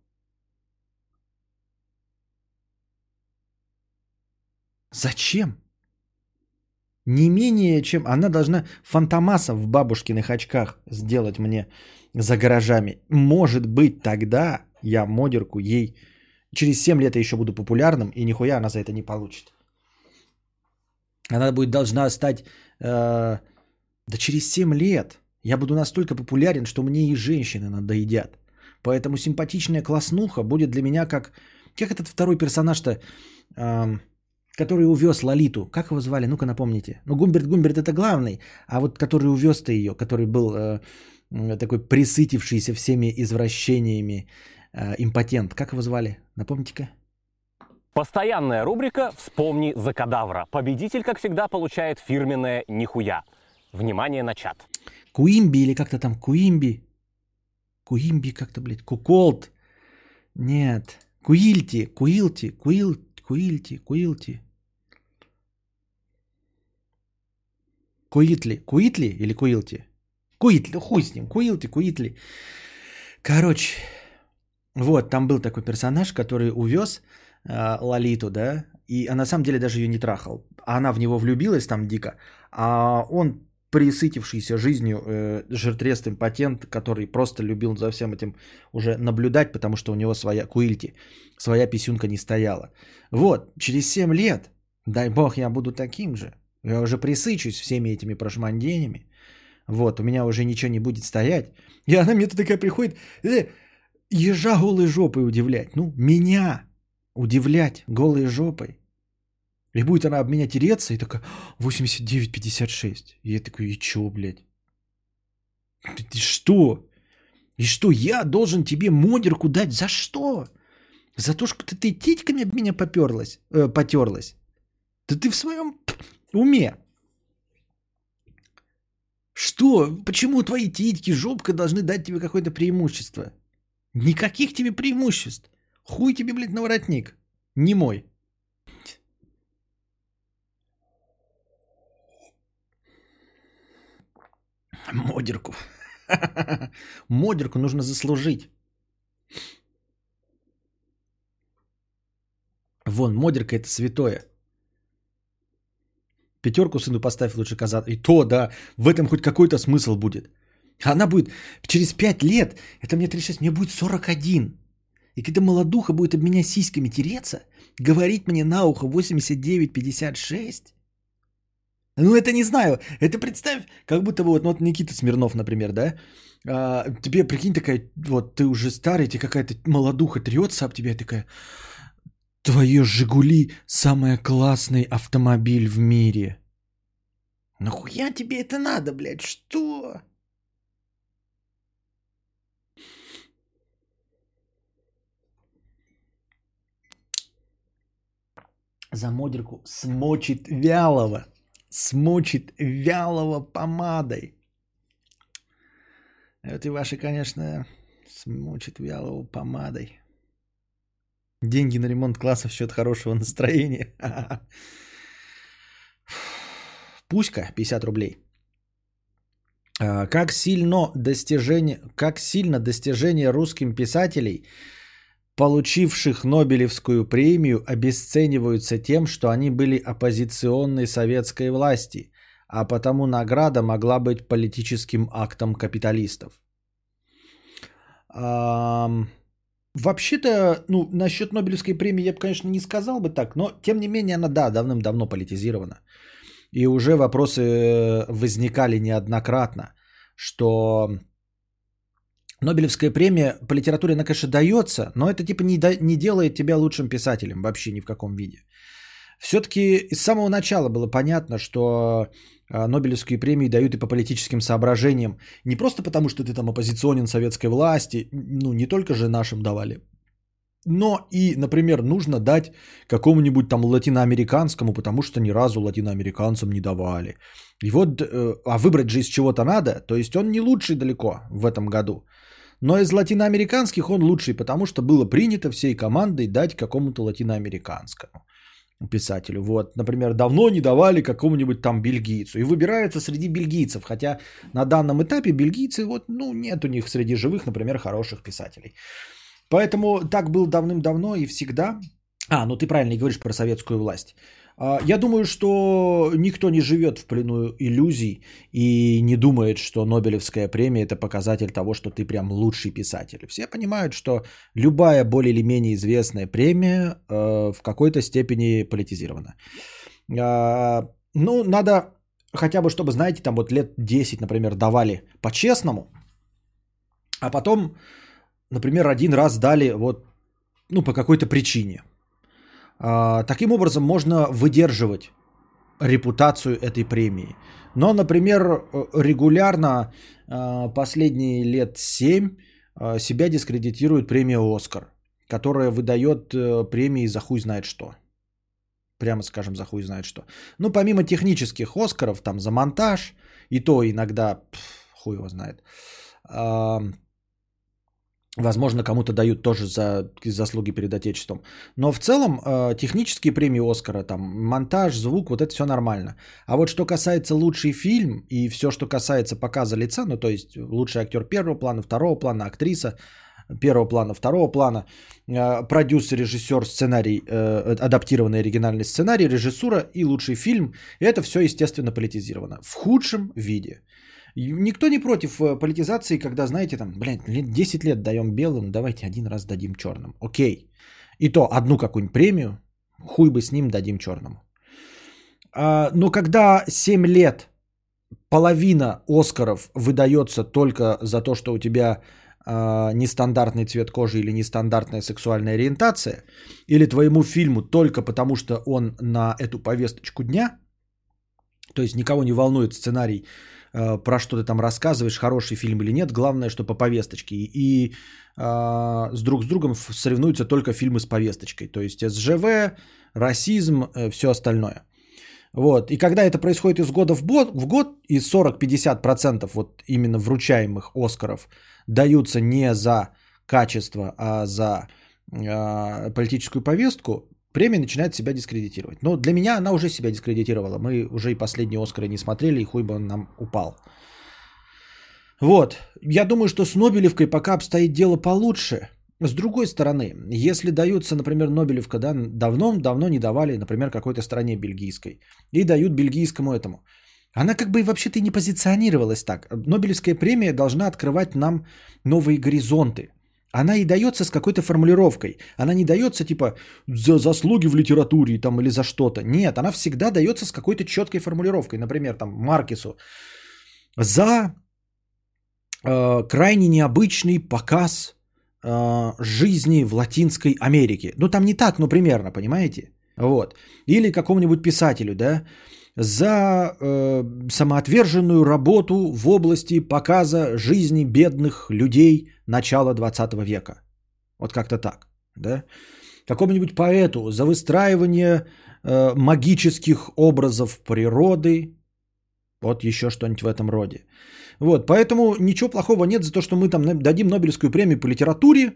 Зачем? Не менее чем... Она должна фантомаса в бабушкиных очках сделать мне за гаражами. Может быть, тогда я модерку ей... Через 7 лет я еще буду популярным, и нихуя она за это не получит. Она будет должна стать, э, да через 7 лет я буду настолько популярен, что мне и женщины надоедят. Поэтому симпатичная класснуха будет для меня как... Как этот второй персонаж-то, э, который увез Лолиту? Как его звали? Ну-ка напомните. Ну, Гумберт Гумберт это главный, а вот который увез-то ее, который был э, такой присытившийся всеми извращениями э, импотент. Как его звали? Напомните-ка. Постоянная рубрика «Вспомни за кадавра». Победитель, как всегда, получает фирменное «Нихуя». Внимание на чат. Куимби или как-то там Куимби. Куимби как-то, блядь. Куколт. Нет. Куильти. Куилти. Куил... Куильти. Куилти. Куитли. Куитли или Куилти? Куитли. Хуй с ним. Куилти, Куитли. Короче. Вот, там был такой персонаж, который увез э, Лолиту, да, и а на самом деле даже ее не трахал. А она в него влюбилась там дико, а он присытившийся жизнью э, жиртрестый патент, который просто любил за всем этим уже наблюдать, потому что у него своя куильти, своя писюнка не стояла. Вот, через 7 лет, дай бог я буду таким же, я уже присычусь всеми этими прошмандениями, вот, у меня уже ничего не будет стоять. И она мне-то такая приходит, э, ежа голой жопой удивлять. Ну, меня, удивлять голой жопой. И будет она об меня тереться и такая 89,56. И я такой, и чё, блядь? Ты, ты что? И что, я должен тебе модерку дать за что? За то, что ты титьками об меня поперлась, э, потерлась? Да ты в своем уме. Что? Почему твои титьки, жопка должны дать тебе какое-то преимущество? Никаких тебе преимуществ. Хуй тебе, блядь, на воротник. Не мой. Модерку. [LAUGHS] Модерку нужно заслужить. Вон, модерка это святое. Пятерку сыну поставь лучше казат. И то, да, в этом хоть какой-то смысл будет. Она будет через 5 лет, это мне 36, мне будет 41. И когда молодуха будет об меня сиськами тереться, говорить мне на ухо 89-56, ну это не знаю, это представь, как будто вот, ну, вот Никита Смирнов, например, да, а, тебе, прикинь, такая, вот ты уже старый, тебе какая-то молодуха трется об тебя, такая, твое Жигули самый классный автомобиль в мире. Нахуя тебе это надо, блядь, что? за модерку смочит вялого. Смочит вялого помадой. Это и ваши, конечно, смочит вялого помадой. Деньги на ремонт класса в счет хорошего настроения. Пуська 50 рублей. А, как сильно достижение, как сильно достижение русским писателей – получивших Нобелевскую премию, обесцениваются тем, что они были оппозиционной советской власти, а потому награда могла быть политическим актом капиталистов. Вообще-то, ну, насчет Нобелевской премии я бы, конечно, не сказал бы так, но, тем не менее, она, да, давным-давно политизирована. И уже вопросы возникали неоднократно, что Нобелевская премия по литературе, она, конечно, дается, но это типа не, до, не делает тебя лучшим писателем вообще ни в каком виде. Все-таки с самого начала было понятно, что Нобелевские премии дают и по политическим соображениям. Не просто потому, что ты там оппозиционен советской власти, ну не только же нашим давали, но и, например, нужно дать какому-нибудь там латиноамериканскому, потому что ни разу латиноамериканцам не давали. И вот, э, а выбрать же из чего-то надо, то есть он не лучший далеко в этом году. Но из латиноамериканских он лучший, потому что было принято всей командой дать какому-то латиноамериканскому писателю. Вот, например, давно не давали какому-нибудь там бельгийцу. И выбирается среди бельгийцев, хотя на данном этапе бельгийцы, вот, ну, нет у них среди живых, например, хороших писателей. Поэтому так было давным-давно и всегда. А, ну ты правильно говоришь про советскую власть. А, я думаю, что никто не живет в плену иллюзий и не думает, что Нобелевская премия это показатель того, что ты прям лучший писатель. Все понимают, что любая более или менее известная премия э, в какой-то степени политизирована. А, ну, надо хотя бы, чтобы, знаете, там вот лет 10, например, давали по-честному, а потом, например, один раз дали вот, ну, по какой-то причине – таким образом можно выдерживать репутацию этой премии. Но, например, регулярно а, последние лет 7 а, себя дискредитирует премия «Оскар», которая выдает э, премии за хуй знает что. Прямо скажем, за хуй знает что. Ну, помимо технических «Оскаров», там за монтаж, и то иногда, пф, хуй его знает, Возможно, кому-то дают тоже за заслуги перед Отечеством. Но в целом э, технические премии Оскара, там монтаж, звук, вот это все нормально. А вот что касается лучший фильм и все, что касается показа лица, ну то есть лучший актер первого плана, второго плана, актриса первого плана, второго плана, э, продюсер, режиссер, сценарий, э, адаптированный оригинальный сценарий, режиссура и лучший фильм, это все, естественно, политизировано. В худшем виде. Никто не против э, политизации, когда, знаете, там, блядь, 10 лет даем белым, давайте один раз дадим черным. Окей. И то одну какую-нибудь премию, хуй бы с ним дадим черному. А, но когда 7 лет половина Оскаров выдается только за то, что у тебя а, нестандартный цвет кожи или нестандартная сексуальная ориентация, или твоему фильму только потому, что он на эту повесточку дня, то есть никого не волнует сценарий про что ты там рассказываешь, хороший фильм или нет. Главное, что по повесточке. И э, с друг с другом соревнуются только фильмы с повесточкой. То есть СЖВ, расизм, э, все остальное. Вот. И когда это происходит из года в год, в год и 40-50% вот именно вручаемых Оскаров даются не за качество, а за э, политическую повестку, премия начинает себя дискредитировать. Но для меня она уже себя дискредитировала. Мы уже и последние Оскары не смотрели, и хуй бы он нам упал. Вот. Я думаю, что с Нобелевкой пока обстоит дело получше. С другой стороны, если даются, например, Нобелевка, да, давно-давно не давали, например, какой-то стране бельгийской, и дают бельгийскому этому. Она как бы вообще-то и не позиционировалась так. Нобелевская премия должна открывать нам новые горизонты. Она и дается с какой-то формулировкой. Она не дается типа за заслуги в литературе там, или за что-то. Нет, она всегда дается с какой-то четкой формулировкой. Например, там Маркесу. За э, крайне необычный показ э, жизни в Латинской Америке. Ну там не так, но примерно, понимаете? Вот. Или какому-нибудь писателю, да, за э, самоотверженную работу в области показа жизни бедных людей начала 20 века. Вот как-то так, да? Какому-нибудь поэту за выстраивание э, магических образов природы, вот еще что-нибудь в этом роде. Вот, поэтому ничего плохого нет за то, что мы там дадим Нобелевскую премию по литературе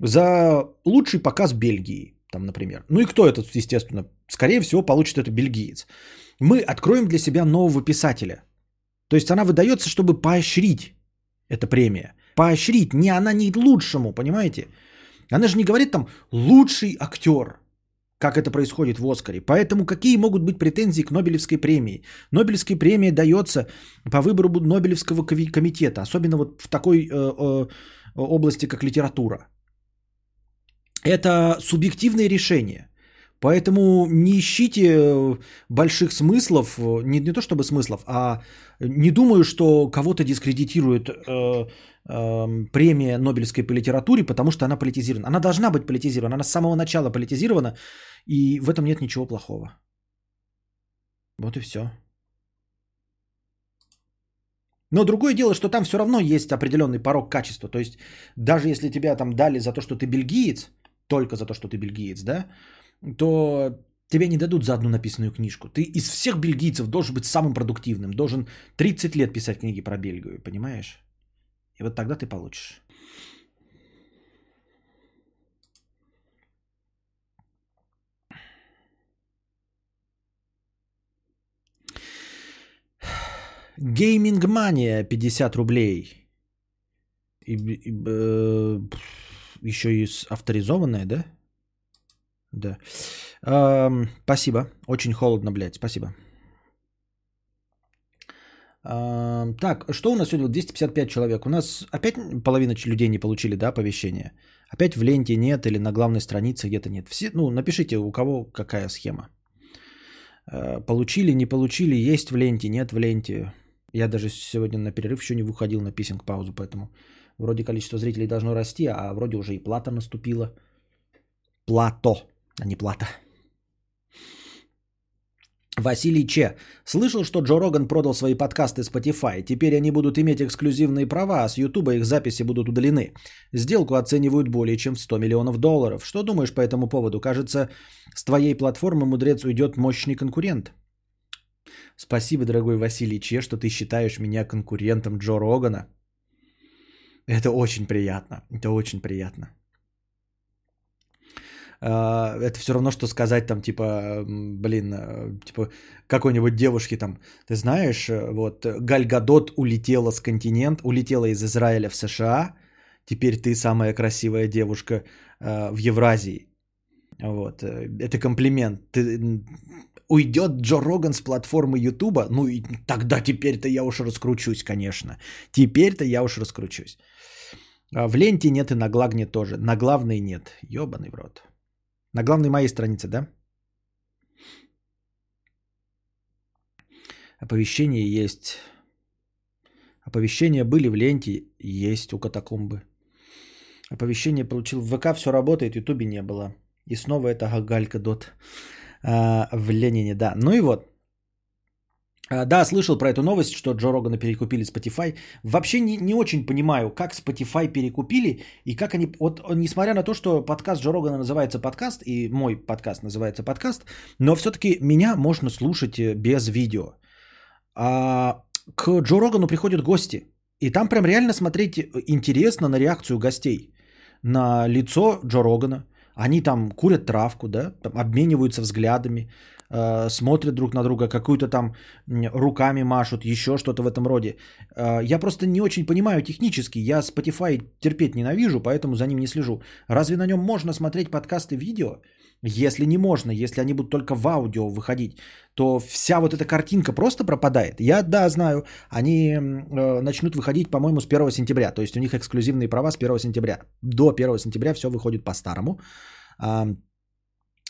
за лучший показ Бельгии, там, например. Ну и кто этот, естественно, скорее всего, получит это бельгиец мы откроем для себя нового писателя. То есть она выдается, чтобы поощрить эта премия. Поощрить, не она не лучшему, понимаете? Она же не говорит там лучший актер, как это происходит в Оскаре. Поэтому какие могут быть претензии к Нобелевской премии? Нобелевская премия дается по выбору Нобелевского комитета, особенно вот в такой э, э, области, как литература. Это субъективное решение. Поэтому не ищите э, больших смыслов, э, не, не то чтобы смыслов, а не думаю, что кого-то дискредитирует э, э, премия Нобелевской по литературе, потому что она политизирована. Она должна быть политизирована, она с самого начала политизирована, и в этом нет ничего плохого. Вот и все. Но другое дело, что там все равно есть определенный порог качества. То есть даже если тебя там дали за то, что ты бельгиец, только за то, что ты бельгиец, да, то тебе не дадут за одну написанную книжку. Ты из всех бельгийцев должен быть самым продуктивным, должен 30 лет писать книги про Бельгию, понимаешь? И вот тогда ты получишь. Геймингмания 50 рублей. И, и, э, еще и авторизованная, да? Да. Эм, спасибо. Очень холодно, блядь. Спасибо. Эм, так, что у нас сегодня? 255 человек. У нас опять половина людей не получили, да, оповещение? Опять в ленте нет или на главной странице где-то нет. Все, ну, напишите, у кого какая схема. Э, получили, не получили, есть в ленте, нет в ленте. Я даже сегодня на перерыв еще не выходил на писинг-паузу, поэтому вроде количество зрителей должно расти, а вроде уже и плата наступила. Плато а не плата. Василий Че. Слышал, что Джо Роган продал свои подкасты Spotify. Теперь они будут иметь эксклюзивные права, а с Ютуба их записи будут удалены. Сделку оценивают более чем в 100 миллионов долларов. Что думаешь по этому поводу? Кажется, с твоей платформы, мудрец, уйдет мощный конкурент. Спасибо, дорогой Василий Че, что ты считаешь меня конкурентом Джо Рогана. Это очень приятно. Это очень приятно. А, это все равно, что сказать там, типа, блин, э, типа, какой-нибудь девушке там, ты знаешь, э, вот, Галь Гадот улетела с континент, улетела из Израиля в США, теперь ты самая красивая девушка э, в Евразии. Вот, это комплимент. Ты, уйдет Джо Роган с платформы Ютуба, ну и тогда теперь-то я уж раскручусь, конечно. Теперь-то я уж раскручусь. А в ленте нет и на Глагне тоже. На главной нет. Ёбаный в рот. На главной моей странице, да? Оповещения есть. Оповещения были в ленте, есть у катакомбы. Оповещение получил в ВК, все работает, Ютубе не было. И снова это Галька Дот а, в Ленине, да. Ну и вот. А, Да, слышал про эту новость, что Джо Рогана перекупили Spotify. Вообще не, не очень понимаю, как Spotify перекупили и как они... Вот несмотря на то, что подкаст Джо Рогана называется подкаст, и мой подкаст называется подкаст, но все-таки меня можно слушать э, без видео. А к Джо Рогану приходят гости. И там прям реально смотреть э, интересно на реакцию гостей. На лицо Джо Рогана. Они там курят травку, да, там обмениваются взглядами, э, смотрят друг на друга, какую-то там руками машут, еще что-то в этом роде. Э, я просто не очень понимаю технически. Я Spotify терпеть ненавижу, поэтому за ним не слежу. Разве на нем можно смотреть подкасты видео? Если не можно, если они будут только в аудио выходить, то вся вот эта картинка просто пропадает. Я, да, знаю, они э, начнут выходить, по-моему, с 1 сентября. То есть у них эксклюзивные права с 1 сентября. До 1 сентября все выходит по-старому.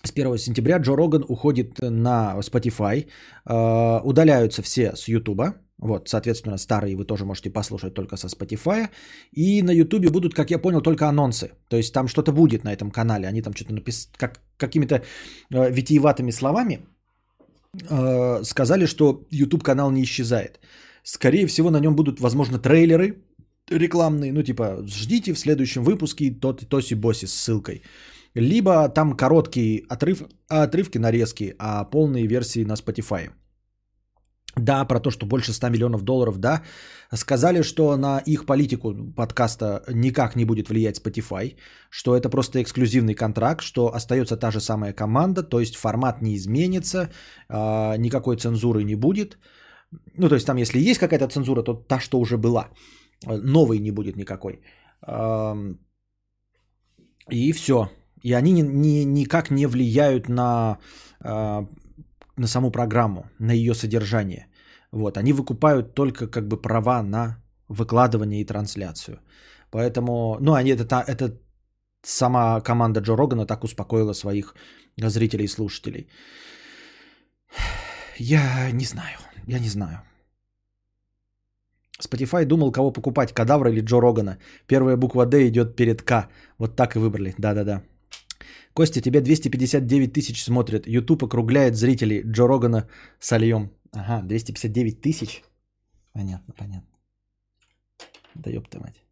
А, с 1 сентября Джо Роган уходит на Spotify, э, удаляются все с YouTube, вот, соответственно, старые вы тоже можете послушать только со Spotify, и на YouTube будут, как я понял, только анонсы, то есть там что-то будет на этом канале, они там что-то написали, как, какими-то э, витиеватыми словами э, сказали, что YouTube канал не исчезает. Скорее всего, на нем будут, возможно, трейлеры рекламные, ну типа, ждите в следующем выпуске тот тоси-боси с ссылкой. Либо там короткие отрыв, отрывки, нарезки, а полные версии на Spotify. Да, про то, что больше 100 миллионов долларов, да. Сказали, что на их политику подкаста никак не будет влиять Spotify, что это просто эксклюзивный контракт, что остается та же самая команда, то есть формат не изменится, а, никакой цензуры не будет. Ну, то есть там, если есть какая-то цензура, то та, что уже была. Новой не будет никакой. И все. И они ни- ни- никак не влияют на, а, на саму программу, на ее содержание. Вот. Они выкупают только как бы права на выкладывание и трансляцию. Поэтому, ну, они это, это сама команда Джо Рогана так успокоила своих зрителей и слушателей. Я не знаю, я не знаю. Spotify думал, кого покупать, кадавра или Джо Рогана. Первая буква D идет перед К. Вот так и выбрали. Да-да-да. Костя, тебя 259 тысяч смотрят. YouTube округляет зрителей. Джо Рогана сольем. Ага, 259 тысяч. Понятно, понятно. Да ёпта мать.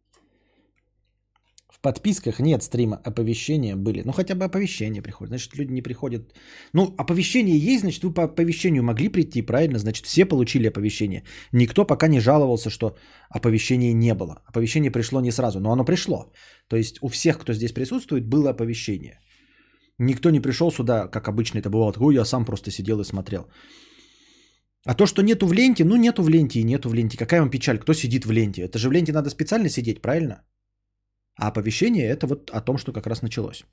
Подписках нет стрима, оповещения были. Ну, хотя бы оповещения приходят. Значит, люди не приходят. Ну, оповещение есть, значит, вы по оповещению могли прийти, правильно? Значит, все получили оповещение. Никто пока не жаловался, что оповещения не было. Оповещение пришло не сразу, но оно пришло. То есть у всех, кто здесь присутствует, было оповещение. Никто не пришел сюда, как обычно это бывало. Ой, я сам просто сидел и смотрел. А то, что нету в ленте, ну нету в ленте и нету в ленте. Какая вам печаль? Кто сидит в ленте? Это же в ленте надо специально сидеть, правильно? А оповещение это вот о том, что как раз началось.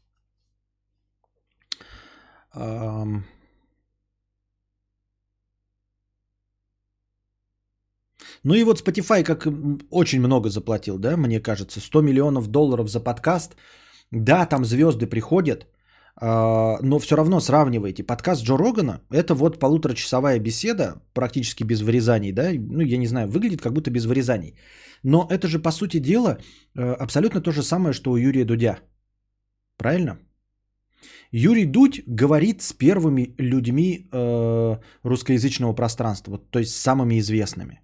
Ну и вот Spotify как очень много заплатил, да, мне кажется, 100 миллионов долларов за подкаст. Да, там звезды приходят, а, но все равно сравнивайте. Подкаст Джо Рогана – это вот полуторачасовая беседа, практически без вырезаний, да, ну я не знаю, выглядит как будто без вырезаний. Но это же, по сути дела, э, абсолютно то же самое, что у Юрия Дудя. Правильно? Юрий Дудь говорит с первыми людьми э, русскоязычного пространства, то есть с самыми известными.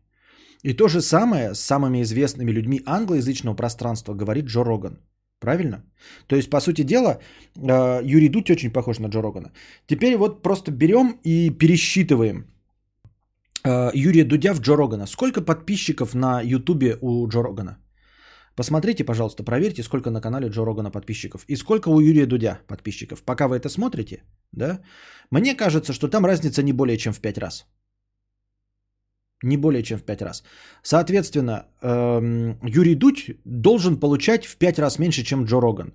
И то же самое с самыми известными людьми англоязычного пространства говорит Джо Роган. Правильно? То есть, по сути дела, э, Юрий Дудь очень похож на Джо Рогана. Теперь вот просто берем и пересчитываем Юрия Дудя в Джо Рогана. Сколько подписчиков на Ютубе у Джо Рогана? Посмотрите, пожалуйста, проверьте, сколько на канале Джо Рогана подписчиков и сколько у Юрия Дудя подписчиков. Пока вы это смотрите, да, мне кажется, что там разница не более чем в 5 раз. Не более чем в 5 раз. Соответственно, эм, Юрий Дудь должен получать в 5 раз меньше, чем Джо Роган.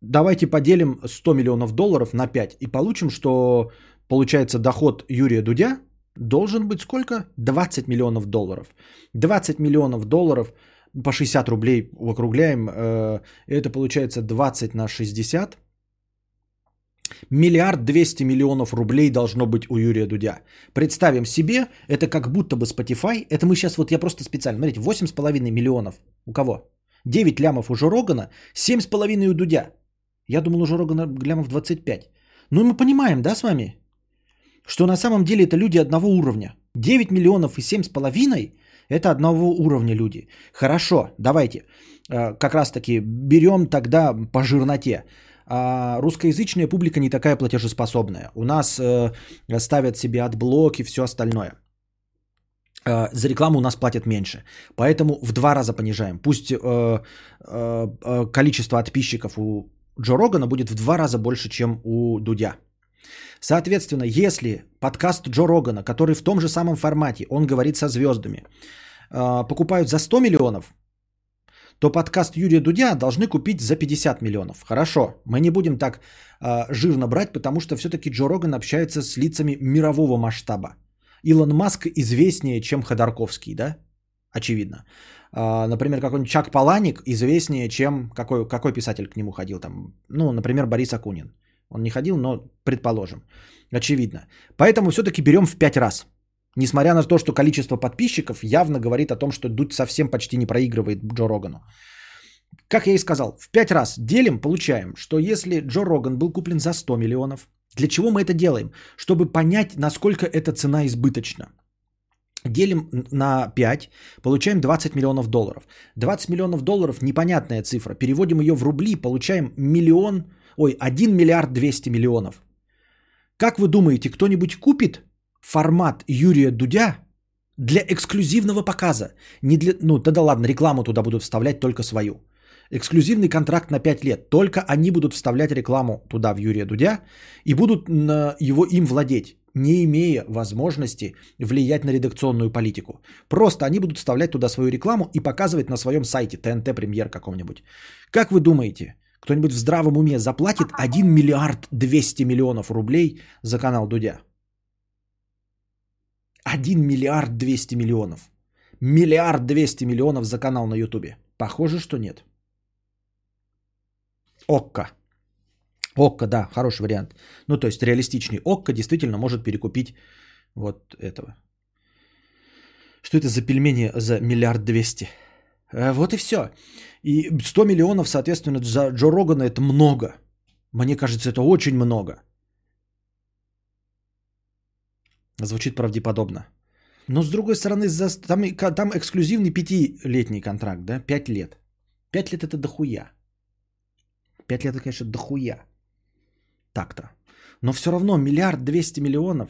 Давайте поделим 100 миллионов долларов на 5 и получим, что получается доход Юрия Дудя должен быть сколько? 20 миллионов долларов. 20 миллионов долларов по 60 рублей округляем. э, Это получается 20 на 60. Миллиард 200 миллионов рублей должно быть у Юрия Дудя. Представим себе, это как будто бы Spotify. Это мы сейчас, вот я просто специально, смотрите, 8,5 миллионов. У кого? 9 лямов у Жо Рогана, 7,5 у Дудя. Я думал, у Джо Рогана лямов 25. Ну мы понимаем, да, с вами? Что на самом деле это люди одного уровня. 9 миллионов и 7,5 это одного уровня люди. Хорошо, давайте. Э, как раз таки берем тогда по жирноте. А русскоязычная публика не такая платежеспособная. У нас э, ставят себе AdBlock и все остальное. Э, за рекламу у нас платят меньше. Поэтому в два раза понижаем. Пусть количество подписчиков у Джо Рогана будет в два раза больше, чем у Дудя. Соответственно, если подкаст Джо Рогана, который в том же самом формате, он говорит со звездами, э, покупают за 100 миллионов, то подкаст Юрия Дудя должны купить за 50 миллионов. Хорошо, мы не будем так э, жирно брать, потому что все-таки Джо Роган общается с лицами мирового масштаба. Илон Маск известнее, чем Ходорковский, да? Очевидно. Э, например, какой-нибудь Чак Паланик известнее, чем какой, какой писатель к нему ходил там. Ну, например, Борис Акунин. Он не ходил, но предположим. Очевидно. Поэтому все-таки берем в 5 раз. Несмотря на то, что количество подписчиков явно говорит о том, что Дудь совсем почти не проигрывает Джо Рогану. Как я и сказал, в 5 раз делим, получаем, что если Джо Роган был куплен за 100 миллионов, для чего мы это делаем? Чтобы понять, насколько эта цена избыточна. Делим на 5, получаем 20 миллионов долларов. 20 миллионов долларов непонятная цифра. Переводим ее в рубли, получаем миллион, ой, 1 миллиард 200 миллионов. Как вы думаете, кто-нибудь купит формат Юрия Дудя для эксклюзивного показа? Не для, ну, да ладно, рекламу туда будут вставлять только свою. Эксклюзивный контракт на 5 лет. Только они будут вставлять рекламу туда в Юрия Дудя и будут на его им владеть, не имея возможности влиять на редакционную политику. Просто они будут вставлять туда свою рекламу и показывать на своем сайте ТНТ премьер каком-нибудь. Как вы думаете, кто-нибудь в здравом уме заплатит 1 миллиард 200 миллионов рублей за канал Дудя? 1 миллиард 200 миллионов. Миллиард 200 миллионов за канал на Ютубе. Похоже, что нет. Окко. Окко, да, хороший вариант. Ну, то есть реалистичный. Окко действительно может перекупить вот этого. Что это за пельмени за миллиард двести? Э, вот и все. И 100 миллионов, соответственно, за Джо Рогана это много. Мне кажется, это очень много. Звучит правдеподобно. Но с другой стороны, там, там эксклюзивный пятилетний контракт, да? Пять лет. Пять лет это дохуя. Пять лет это, конечно, дохуя. Так-то. Но все равно миллиард двести миллионов.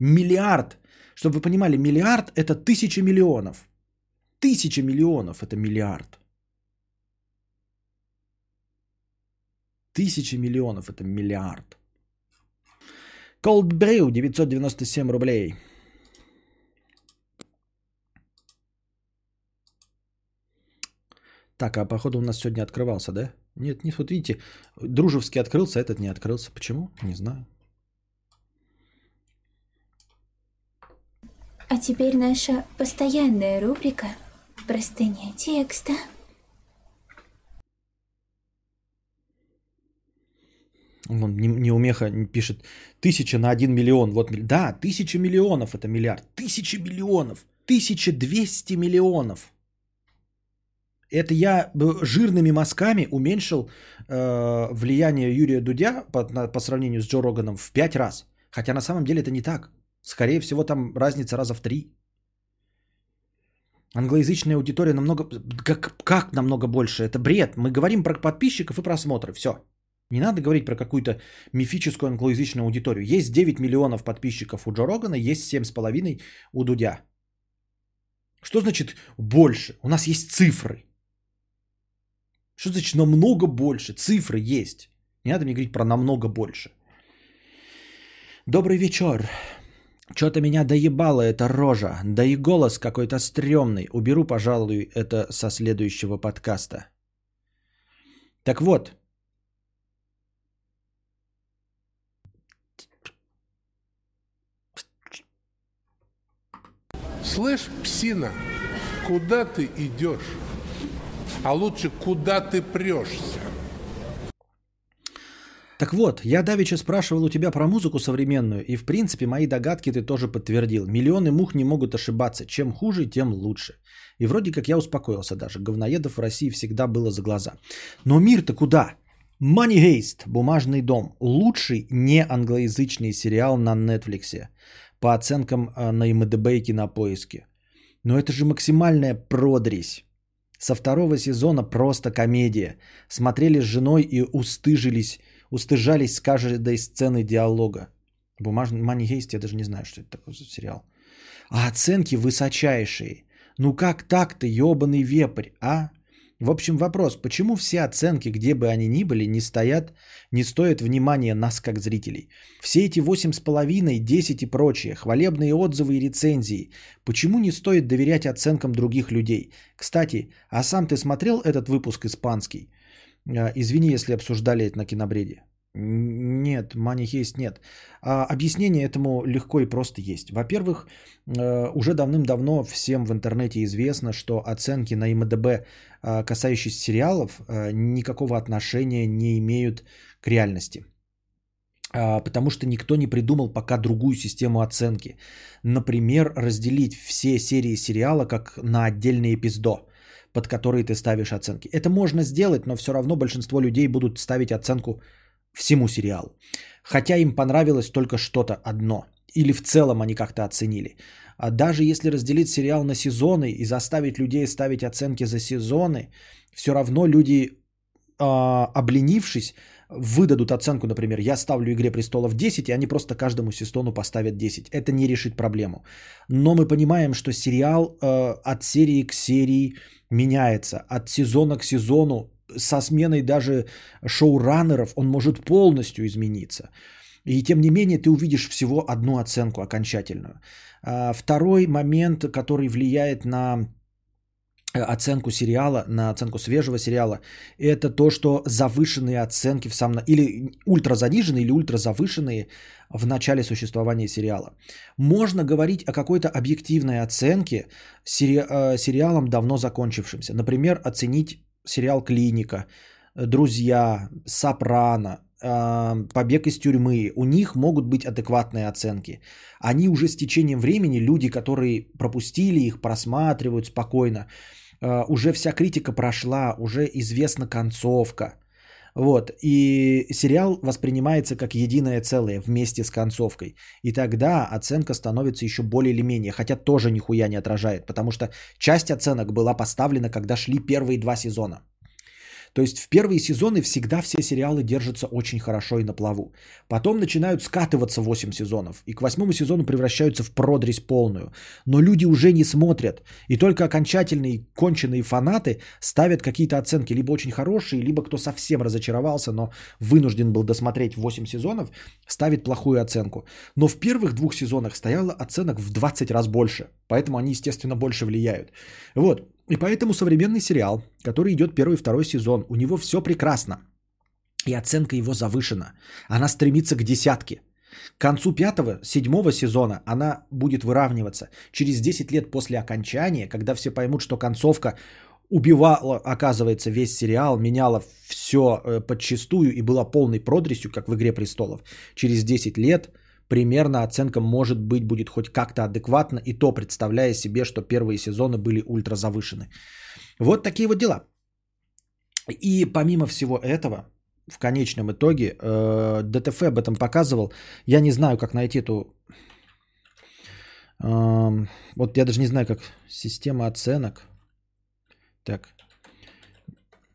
Миллиард. Чтобы вы понимали, миллиард это тысяча миллионов. Тысяча миллионов это миллиард. Тысяча миллионов это миллиард. Cold Brew 997 рублей. Так, а походу у нас сегодня открывался, да? Нет, нет, вот видите, дружевский открылся, этот не открылся. Почему? Не знаю. А теперь наша постоянная рубрика «Простыня текста». Он не, не умеха пишет тысяча на один миллион. Вот, да, тысяча миллионов это миллиард. Тысяча миллионов. Тысяча двести миллионов. Это я жирными мазками уменьшил э, влияние Юрия Дудя по, на, по сравнению с Джо Роганом в пять раз. Хотя на самом деле это не так. Скорее всего, там разница раза в три. Англоязычная аудитория намного... Как, как намного больше? Это бред. Мы говорим про подписчиков и просмотры. Все. Не надо говорить про какую-то мифическую англоязычную аудиторию. Есть 9 миллионов подписчиков у Джо Рогана, есть 7,5 у Дудя. Что значит больше? У нас есть цифры. Что значит намного больше? Цифры есть. Не надо мне говорить про намного больше. Добрый вечер. Что-то меня доебало эта рожа. Да и голос какой-то стрёмный. Уберу, пожалуй, это со следующего подкаста. Так вот. Слышь, псина, куда ты идешь? А лучше, куда ты прешься? Так вот, я давеча спрашивал у тебя про музыку современную, и в принципе мои догадки ты тоже подтвердил. Миллионы мух не могут ошибаться. Чем хуже, тем лучше. И вроде как я успокоился даже. Говноедов в России всегда было за глаза. Но мир-то куда? Money Heist, Бумажный дом. Лучший не англоязычный сериал на Нетфликсе. по оценкам э, на МДБ и Кинопоиске. Но это же максимальная продресь. Со второго сезона просто комедия. Смотрели с женой и устыжились, устыжались с каждой сцены диалога. Бумажный Heist, я даже не знаю, что это такое за сериал. А оценки высочайшие. Ну как так-то, ебаный вепрь, а? В общем, вопрос, почему все оценки, где бы они ни были, не стоят, не стоят внимания нас как зрителей? Все эти 8,5, 10 и прочие, хвалебные отзывы и рецензии, почему не стоит доверять оценкам других людей? Кстати, а сам ты смотрел этот выпуск испанский? А, извини, если обсуждали это на кинобреде. Нет, есть нет. А объяснение этому легко и просто есть. Во-первых, э, уже давным-давно всем в интернете известно, что оценки на ИМДБ, э, касающиеся сериалов, э, никакого отношения не имеют к реальности. А, потому что никто не придумал пока другую систему оценки. Например, разделить все серии сериала как на отдельный эпиздо под которые ты ставишь оценки. Это можно сделать, но все равно большинство людей будут ставить оценку всему сериалу. Хотя им понравилось только что-то одно. Или в целом они как-то оценили. А даже если разделить сериал на сезоны и заставить людей ставить оценки за сезоны, все равно люди, э, обленившись, выдадут оценку, например, я ставлю «Игре престолов» 10, и они просто каждому сезону поставят 10. Это не решит проблему. Но мы понимаем, что сериал э, от серии к серии меняется, от сезона к сезону со сменой даже шоураннеров он может полностью измениться. И тем не менее ты увидишь всего одну оценку окончательную. А, второй момент, который влияет на э, оценку сериала, на оценку свежего сериала, это то, что завышенные оценки в самом... Или ультра заниженные, или ультра завышенные в начале существования сериала. Можно говорить о какой-то объективной оценке сери... Э, сериалом давно закончившимся. Например, оценить сериал «Клиника», «Друзья», «Сопрано», а, «Побег из тюрьмы», у них могут быть адекватные оценки. Они уже с течением времени, люди, которые пропустили их, просматривают спокойно, уже вся критика прошла, уже известна концовка. Вот, и сериал воспринимается как единое целое вместе с концовкой. И тогда оценка становится еще более или менее, хотя тоже нихуя не отражает, потому что часть оценок была поставлена, когда шли первые два сезона. То есть в первые сезоны всегда все сериалы держатся очень хорошо и на плаву. Потом начинают скатываться 8 сезонов. И к восьмому сезону превращаются в продресь полную. Но люди уже не смотрят. И только окончательные конченые фанаты ставят какие-то оценки. Либо очень хорошие, либо кто совсем разочаровался, но вынужден был досмотреть 8 сезонов, ставит плохую оценку. Но в первых двух сезонах стояло оценок в 20 раз больше. Поэтому они, естественно, больше влияют. Вот. И поэтому современный сериал, который идет первый и второй сезон, у него все прекрасно. И оценка его завышена. Она стремится к десятке. К концу пятого, седьмого сезона она будет выравниваться. Через 10 лет после окончания, когда все поймут, что концовка убивала, оказывается, весь сериал, меняла все э, подчистую и была полной продресью, как в «Игре престолов», через 10 лет – примерно оценка может быть будет хоть как-то адекватна, и то представляя себе, что первые сезоны были ультра завышены. Вот такие вот дела. И помимо всего этого, в конечном итоге, э, ДТФ об этом показывал. Я не знаю, как найти эту... Э, вот я даже не знаю, как система оценок. Так.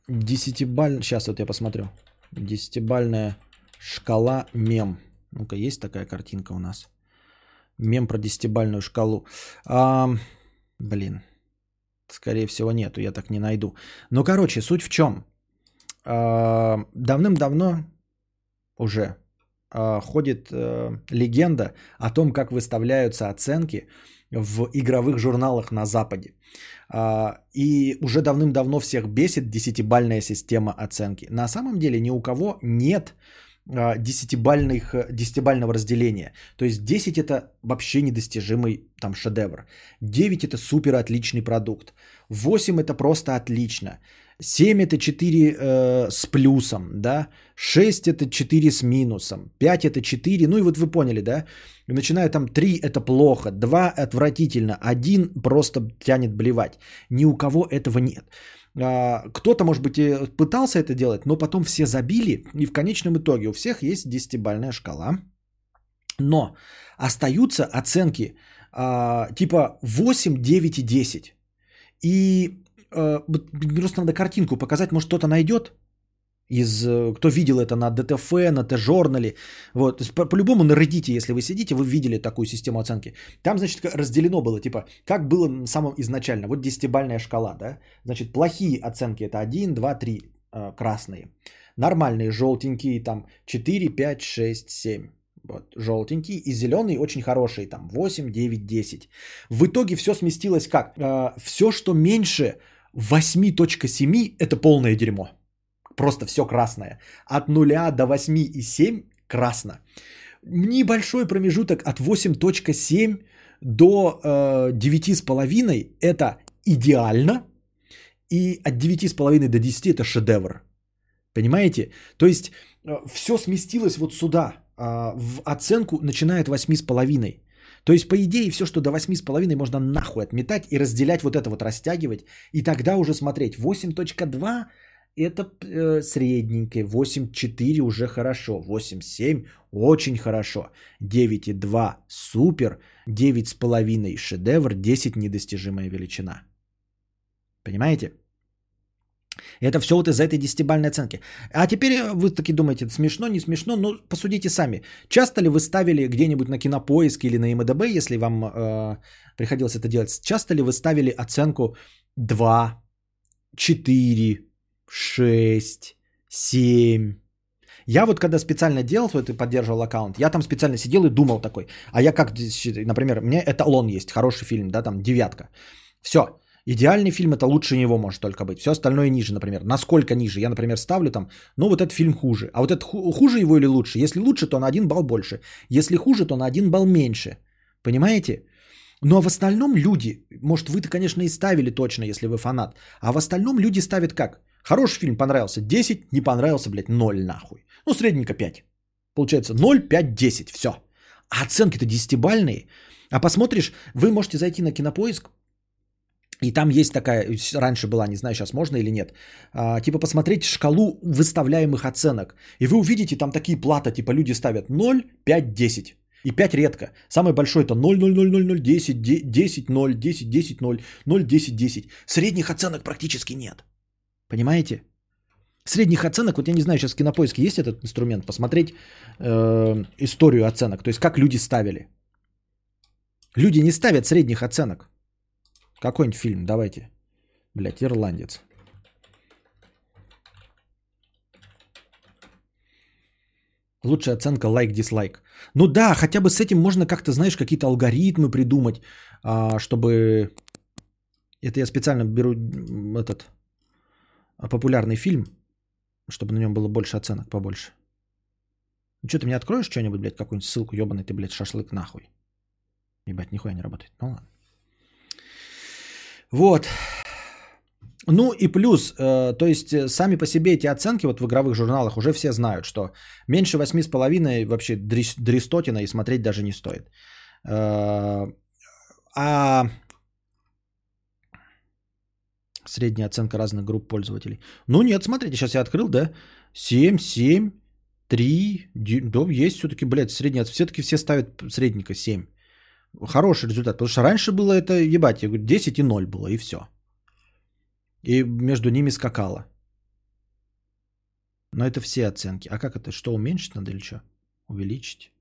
Десятибаль... Сейчас вот я посмотрю. Десятибальная шкала мем. Ну-ка, есть такая картинка у нас. Мем про десятибальную шкалу. А, блин. Скорее всего, нету, я так не найду. Ну, короче, суть в чем? А, давным-давно уже а, ходит а, легенда о том, как выставляются оценки в игровых журналах на Западе. А, и уже давным-давно всех бесит десятибальная система оценки. На самом деле ни у кого нет десятибальных, десятибального разделения. То есть 10 это вообще недостижимый там шедевр. 9 это супер отличный продукт. 8 это просто отлично. 7 это 4 э, с плюсом, да, 6 это 4 с минусом, 5 это 4, ну и вот вы поняли, да, начиная там 3 это плохо, 2 отвратительно, 1 просто тянет блевать. Ни у кого этого нет. А, кто-то, может быть, и пытался это делать, но потом все забили, и в конечном итоге у всех есть десятибальная шкала. Но остаются оценки а, типа 8, 9 и 10. И вот просто надо картинку показать, может кто-то найдет из, э, кто видел это на ДТФ, на Т-журнале, вот, по-любому на Reddit, если вы сидите, вы видели такую систему оценки. Там, значит, разделено было, типа, как было самом изначально, вот десятибальная шкала, да, значит, плохие оценки это 1, 2, 3 э, красные, нормальные желтенькие там 4, 5, 6, 7, вот, желтенький и зеленый очень хороший, там 8, 9, 10. В итоге все сместилось как? все, что меньше 8.7, это полное дерьмо. Просто все красное. От 0 до 8 и 7 красно. Небольшой промежуток от 8.7 до э, 9,5 это идеально. И от 9,5 до 10 это шедевр. Понимаете? То есть все сместилось вот сюда, а, в оценку начиная от 8,5. То есть, по идее, все, что до 8,5 можно нахуй отметать и разделять вот это вот, растягивать. И тогда уже смотреть 8.2 это э, средненькое, 8.4 уже хорошо, 8.7 очень хорошо, 9.2 супер, 9,5 шедевр, 10 недостижимая величина. Понимаете? Это все вот из-за этой десятибальной оценки. А теперь вы таки думаете, смешно, не смешно, ну посудите сами. Часто ли вы ставили где-нибудь на кинопоиск или на МДБ, если вам э, приходилось это делать, часто ли вы ставили оценку 2, 4, 6, 7? Я вот когда специально делал вот и поддерживал аккаунт, я там специально сидел и думал такой, а я как, например, меня эталон есть, хороший фильм, да, там девятка. Все, Идеальный фильм это лучше него может только быть. Все остальное ниже, например. Насколько ниже? Я, например, ставлю там, ну вот этот фильм хуже. А вот этот хуже его или лучше? Если лучше, то на один балл больше. Если хуже, то на один балл меньше. Понимаете? Но в остальном люди, может вы-то, конечно, и ставили точно, если вы фанат. А в остальном люди ставят как? Хороший фильм понравился 10, не понравился, блядь, 0 нахуй. Ну, средненько 5. Получается 0, 5, 10, все. А оценки-то десятибальные. А посмотришь, вы можете зайти на кинопоиск, и там есть такая, раньше была, не знаю, сейчас можно или нет, а, типа посмотреть шкалу выставляемых оценок. И вы увидите там такие платы, типа люди ставят 0, 5, 10. И 5 редко. Самый большой это 0, 0, 0, 0, 0, 10, 10, 0, 10, 10, 0, 0, 10, 10. Средних оценок практически нет. Понимаете? Средних оценок, вот я не знаю, сейчас в кинопоиске есть этот инструмент, посмотреть э, историю оценок, то есть как люди ставили. Люди не ставят средних оценок. Какой-нибудь фильм, давайте. Блять, ирландец. Лучшая оценка лайк-дизлайк. Ну да, хотя бы с этим можно как-то, знаешь, какие-то алгоритмы придумать, а, чтобы... Это я специально беру этот популярный фильм, чтобы на нем было больше оценок, побольше. Ну что, ты мне откроешь что-нибудь, блядь, какую-нибудь ссылку, ебаный ты, блядь, шашлык нахуй. Ебать, нихуя не работает. Ну ладно. Вот. Ну и плюс, э, то есть э, сами по себе эти оценки вот в игровых журналах уже все знают, что меньше 8,5 вообще дрестотина и смотреть даже не стоит. Э, а средняя оценка разных групп пользователей. Ну нет, смотрите, сейчас я открыл, да? 7, 7, 3, да, есть все-таки, блядь, средняя, все-таки все ставят средненько 7. Хороший результат, потому что раньше было это, ебать, я говорю, 10 и 0 было, и все. И между ними скакало. Но это все оценки. А как это? Что, уменьшить надо или что? Увеличить?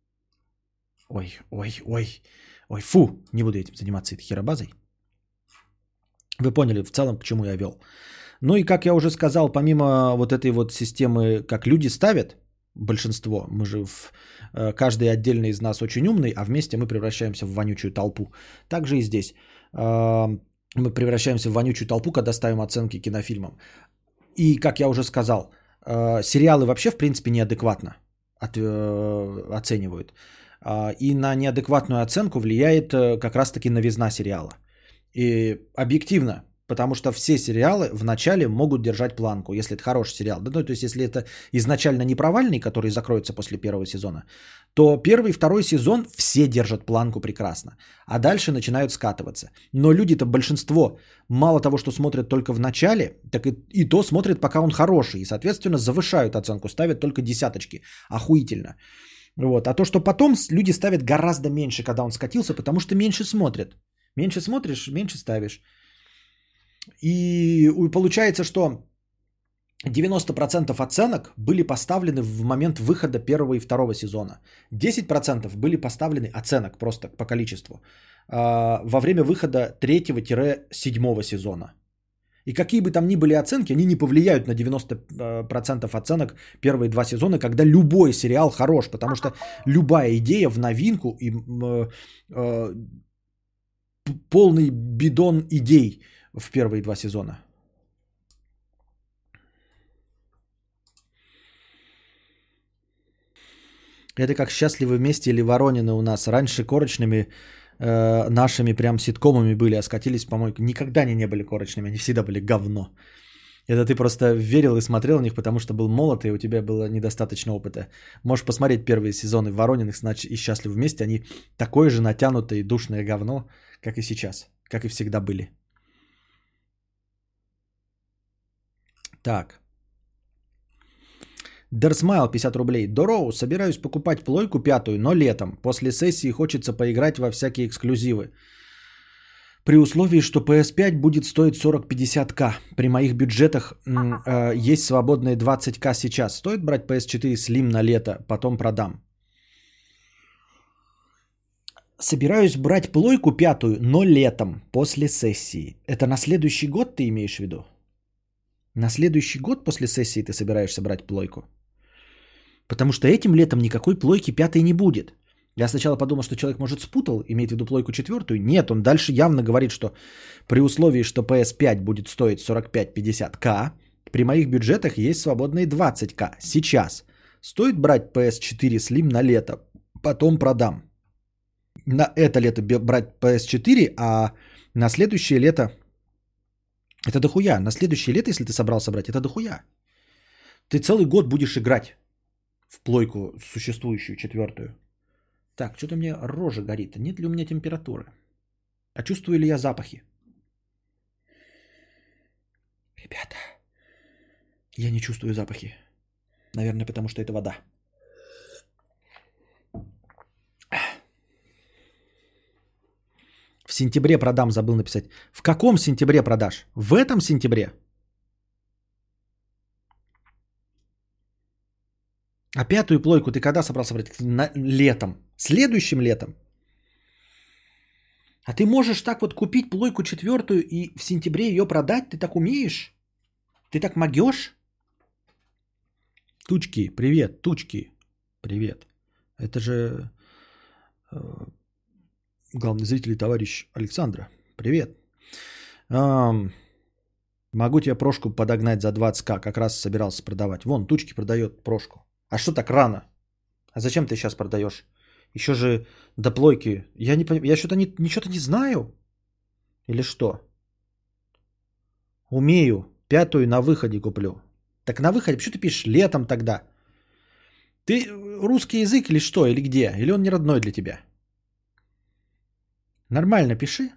Ой, ой, ой. Ой, фу, не буду этим заниматься этой херобазой. Вы поняли в целом, к чему я вел. Ну и как я уже сказал, помимо вот этой вот системы, как люди ставят, большинство, мы же в, э, каждый отдельно из нас очень умный, а вместе мы превращаемся в вонючую толпу. Также и здесь. Э, мы превращаемся в вонючую толпу, когда ставим оценки кинофильмам. И, как я уже сказал, э, сериалы вообще, в принципе, неадекватно от, оценивают. И на неадекватную оценку влияет как раз-таки новизна сериала. И объективно, потому что все сериалы вначале могут держать планку, если это хороший сериал. Да, ну, то есть, если это изначально не провальный, который закроется после первого сезона, то первый и второй сезон все держат планку прекрасно, а дальше начинают скатываться. Но люди-то большинство, мало того, что смотрят только в начале, так и, и то смотрят, пока он хороший, и, соответственно, завышают оценку, ставят только десяточки. Охуительно. Вот. А то, что потом люди ставят гораздо меньше, когда он скатился, потому что меньше смотрят. Меньше смотришь, меньше ставишь. И получается, что 90% оценок были поставлены в момент выхода первого и второго сезона. 10% были поставлены оценок просто по количеству а, во время выхода третьего-седьмого сезона. И какие бы там ни были оценки, они не повлияют на 90% оценок первые два сезона, когда любой сериал хорош, потому что любая идея в новинку и э, э, полный бидон идей в первые два сезона. Это как «Счастливы вместе» или «Воронины» у нас. Раньше корочными э, нашими прям ситкомами были, а скатились в помойку. Никогда они не были корочными, они всегда были говно. Это ты просто верил и смотрел на них, потому что был молод, и у тебя было недостаточно опыта. Можешь посмотреть первые сезоны Ворониных и «Счастливы вместе». Они такое же натянутое и душное говно, как и сейчас, как и всегда были. Так. Дерсмайл 50 рублей. Дороу, собираюсь покупать плойку пятую, но летом. После сессии хочется поиграть во всякие эксклюзивы. При условии, что PS5 будет стоить 40-50к. При моих бюджетах э, есть свободные 20к сейчас. Стоит брать PS4 Slim на лето, потом продам. Собираюсь брать плойку пятую, но летом, после сессии. Это на следующий год ты имеешь в виду? На следующий год после сессии ты собираешься брать плойку? Потому что этим летом никакой плойки пятой не будет. Я сначала подумал, что человек, может, спутал, имеет в виду плойку четвертую. Нет, он дальше явно говорит, что при условии, что PS5 будет стоить 45-50к, при моих бюджетах есть свободные 20к. Сейчас. Стоит брать PS4 Slim на лето, потом продам. На это лето брать PS4, а на следующее лето это дохуя. На следующее лето, если ты собрался брать, это дохуя. Ты целый год будешь играть в плойку существующую четвертую. Так, что-то мне рожа горит. Нет ли у меня температуры? А чувствую ли я запахи? Ребята, я не чувствую запахи. Наверное, потому что это вода. В сентябре продам, забыл написать. В каком сентябре продашь? В этом сентябре? А пятую плойку ты когда собрался брать? На, летом. Следующим летом. А ты можешь так вот купить плойку четвертую и в сентябре ее продать? Ты так умеешь? Ты так могешь? Тучки, привет, тучки, привет. Это же э, главный зритель и товарищ Александра. Привет. Ам, могу тебе прошку подогнать за 20к, как раз собирался продавать. Вон, тучки продает прошку. А что так рано? А зачем ты сейчас продаешь? Еще же до плойки. Я, не, поним- я что-то не, ничего-то не знаю. Или что? Умею. Пятую на выходе куплю. Так на выходе, почему ты пишешь летом тогда? Ты русский язык или что? Или где? Или он не родной для тебя? Нормально пиши.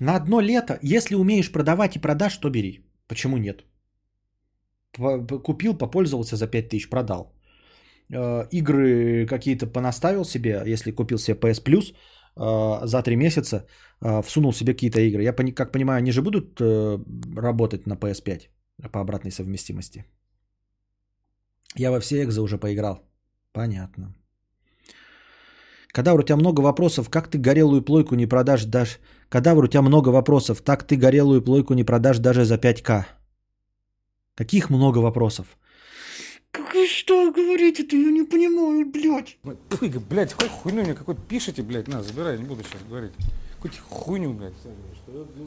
На одно лето, если умеешь продавать и продашь, то бери. Почему нет? Купил, попользовался за 5000, продал. Э, Игры какие-то понаставил себе, если купил себе PS Plus э, за 3 месяца, э, всунул себе какие-то игры. Я как понимаю, они же будут работать на PS5 по обратной совместимости. Я во все экзо уже поиграл. Понятно. Кадавр, у тебя много вопросов, как ты горелую плойку не продашь даже... Кадавр, у тебя много вопросов, так ты горелую плойку не продашь даже за 5к. Каких много вопросов? Как вы что говорите-то? Я не понимаю, блядь. Ой, блядь, какой хуйню мне какой пишете, блядь, на, забирай, не буду сейчас говорить. Какую хуйню, блядь.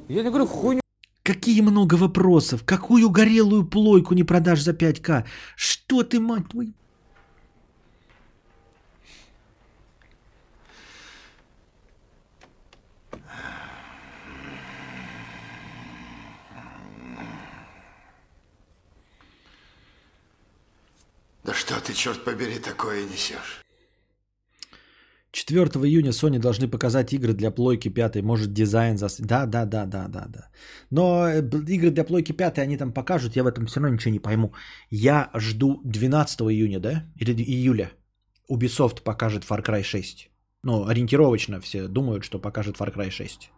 Я не говорю хуйню. Какие много вопросов? Какую горелую плойку не продашь за 5к? Что ты, мать твою? Да что ты, черт побери, такое несешь? 4 июня Sony должны показать игры для плойки 5. Может дизайн зас... Да, да, да, да, да, да. Но э, игры для плойки 5 они там покажут, я в этом все равно ничего не пойму. Я жду 12 июня, да? Или июля. Ubisoft покажет Far Cry 6. Ну, ориентировочно все думают, что покажет Far Cry 6.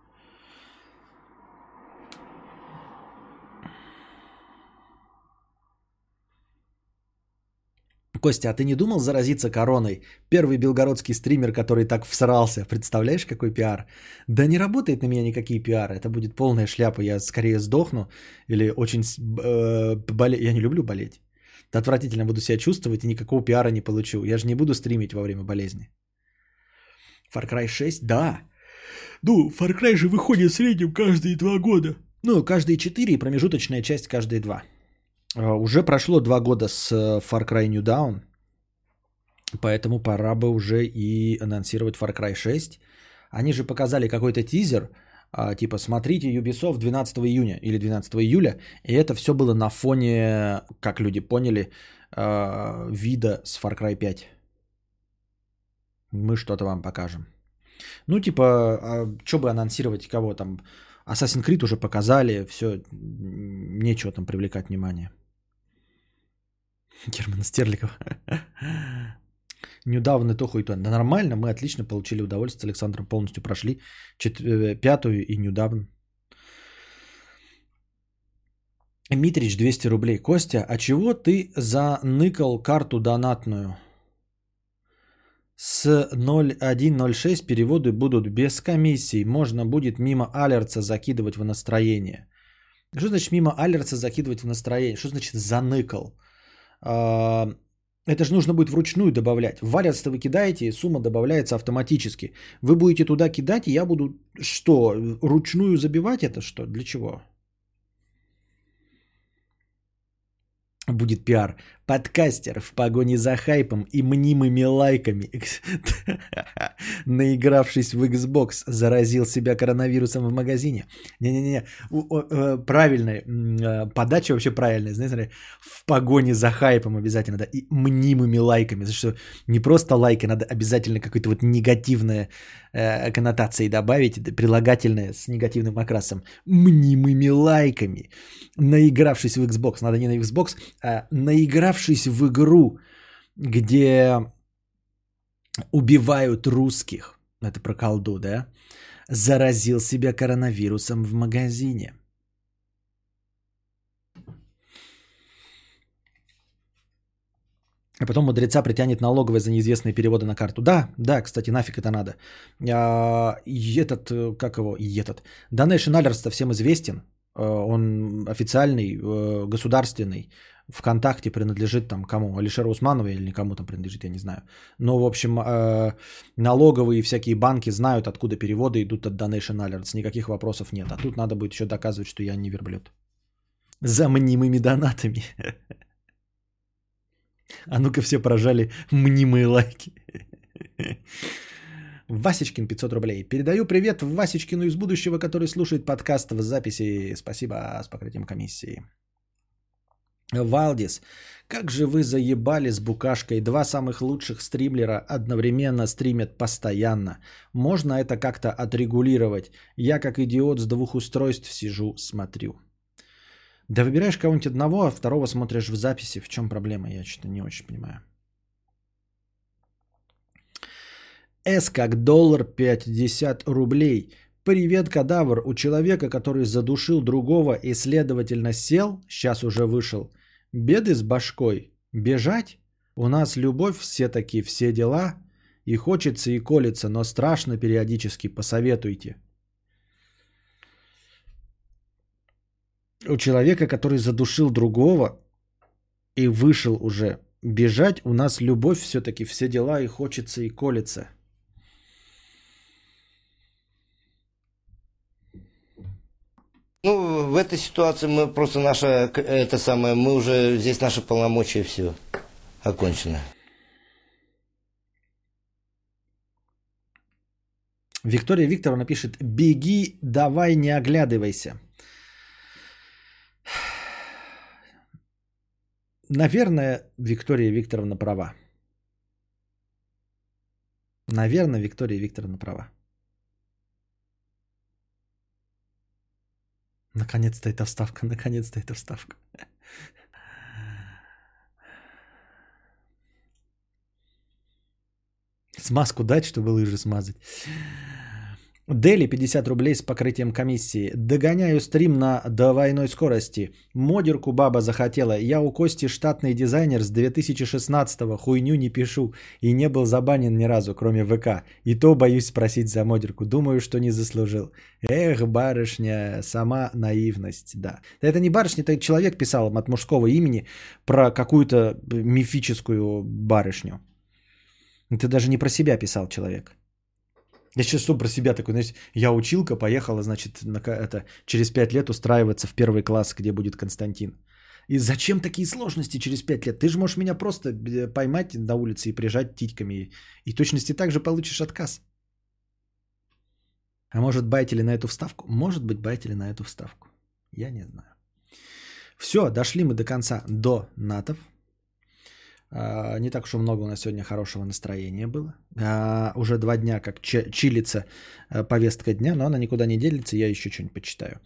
Костя, а ты не думал заразиться короной? Первый белгородский стример, который так всрался. Представляешь, какой пиар? Да не работает на меня никакие пиары. Это будет полная шляпа. Я скорее сдохну или очень э, боле... Я не люблю болеть. Отвратительно буду себя чувствовать и никакого пиара не получу. Я же не буду стримить во время болезни. Far Cry 6? Да. Ну, Far Cry же выходит в среднем каждые два года. Ну, каждые четыре и промежуточная часть каждые два. А, Уже прошло два года с э, Far Cry New Dawn, поэтому пора бы уже и анонсировать Far Cry 6. Они же показали какой-то тизер, а, типа смотрите Ubisoft 12 июня или 12 июля, и это все было на фоне, как люди поняли, а, вида с Far Cry 5. Мы что-то вам покажем. Ну, типа, что бы анонсировать, кого там? Assassin's Creed уже показали, все, нечего там привлекать внимание. Германа Стерлигова. Недавно то хуй то. Да нормально, мы отлично получили удовольствие с Александром, полностью прошли чет- э, пятую и недавно. Митрич 200 рублей. Костя, а чего ты заныкал карту донатную? С 0106 переводы будут без комиссий. Можно будет мимо алерца закидывать в настроение. Что значит мимо алерца закидывать в настроение? Что значит заныкал? А, Это же нужно будет вручную добавлять. В алерц вы кидаете, и сумма добавляется автоматически. Вы будете туда кидать, и я буду что, ручную забивать это что? Для чего? Будет пиар. Подкастер в погоне за хайпом и мнимыми лайками, [LAUGHS] наигравшись в Xbox, заразил себя коронавирусом в магазине. Не-не-не, э, правильная э, подача вообще правильная. Знаете, в погоне за хайпом обязательно, да, и мнимыми лайками. Потому что не просто лайки, надо обязательно какой-то вот негативная э, коннотации добавить, прилагательное с негативным окрасом. Мнимыми лайками. Наигравшись в Xbox, надо не на Xbox, а наигравшись в игру, где убивают русских, это про колду, да, заразил себя коронавирусом в магазине. А потом мудреца притянет налоговая за неизвестные переводы на карту. Да, да, кстати, нафиг это надо. А, этот, э, как его, этот. Donation Alerts всем известен. Э, Он официальный, э, государственный. ВКонтакте принадлежит там кому? Алишеру Усманову или никому там принадлежит, я не знаю. Но, в общем, э, налоговые и всякие банки знают, откуда переводы идут от Donation Alerts. Никаких вопросов нет. А тут надо будет еще доказывать, что я не верблюд. За мнимыми донатами. А ну-ка все прожали мнимые лайки. Васечкин 500 рублей. Передаю привет Васечкину из будущего, который слушает подкаст в записи. Спасибо с покрытием комиссии. Валдис, как же вы заебали с букашкой. Два самых лучших стримлера одновременно стримят постоянно. Можно это как-то отрегулировать? Я как идиот с двух устройств сижу, смотрю. Да выбираешь кого-нибудь одного, а второго смотришь в записи. В чем проблема? Я что-то не очень понимаю. С как доллар 50 рублей. Привет, кадавр. У человека, который задушил другого и, следовательно, сел, сейчас уже вышел, беды с башкой. Бежать? У нас любовь, все такие, все дела. И хочется, и колется, но страшно периодически. Посоветуйте. У человека, который задушил другого и вышел уже бежать, у нас любовь все-таки, все дела, и хочется, и колется. Ну, в этой ситуации мы просто наша, это самое, мы уже, здесь наши полномочия все окончено. Виктория Викторовна пишет, беги, давай, не оглядывайся. Наверное, Виктория Викторовна права. Наверное, Виктория Викторовна права. Наконец-то эта вставка, наконец-то эта вставка. Смазку дать, чтобы лыжи смазать. Дели 50 рублей с покрытием комиссии. Догоняю стрим на двойной скорости. Модерку баба захотела. Я у Кости штатный дизайнер с 2016-го. Хуйню не пишу. И не был забанен ни разу, кроме ВК. И то боюсь спросить за модерку. Думаю, что не заслужил. Эх, барышня, сама наивность, да. Это не барышня, это человек писал от мужского имени про какую-то мифическую барышню. Это даже не про себя писал человек. Я сейчас что про себя такой, знаете, я училка, поехала, значит, на, это, через 5 лет устраиваться в первый класс, где будет Константин. И зачем такие сложности через 5 лет? Ты же можешь меня просто поймать на улице и прижать титьками. И точности так же получишь отказ. А может байтили на эту вставку? Может быть байтили на эту вставку. Я не знаю. Все, дошли мы до конца, до натов. А, не так уж и много у нас сегодня хорошего настроения было. А, уже два дня как чилится э, повестка дня, но она никуда не делится, я еще что-нибудь почитаю.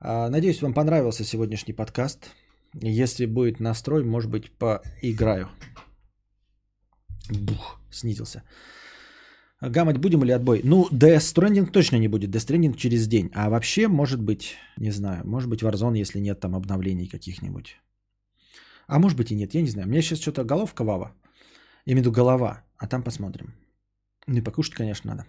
А, надеюсь, вам понравился сегодняшний подкаст. Если будет настрой, может быть, поиграю. Бух, снизился. Гамать будем или отбой? Ну, Death Stranding точно не будет. Death Stranding через день. А вообще, может быть, не знаю, может быть Warzone, если нет там обновлений каких-нибудь. А может быть и нет, я не знаю. У меня сейчас что-то головка вава. Я имею в виду голова. А там посмотрим. Ну и покушать, конечно, надо.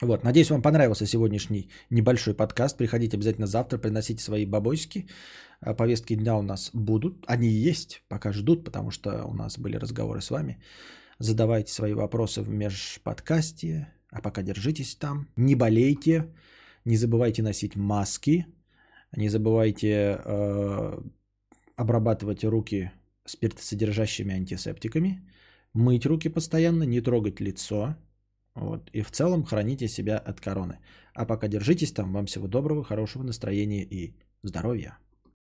Вот, надеюсь, вам понравился сегодняшний небольшой подкаст. Приходите обязательно завтра, приносите свои бабосики. А, повестки дня у нас будут. Они есть, пока ждут, потому что у нас были разговоры с вами. Задавайте свои вопросы в межподкасте. А пока держитесь там. Не болейте. Не забывайте носить маски. Не забывайте э, обрабатывать руки спиртосодержащими антисептиками, мыть руки постоянно, не трогать лицо. Вот, и в целом храните себя от короны. А пока держитесь там. Вам всего доброго, хорошего настроения и здоровья.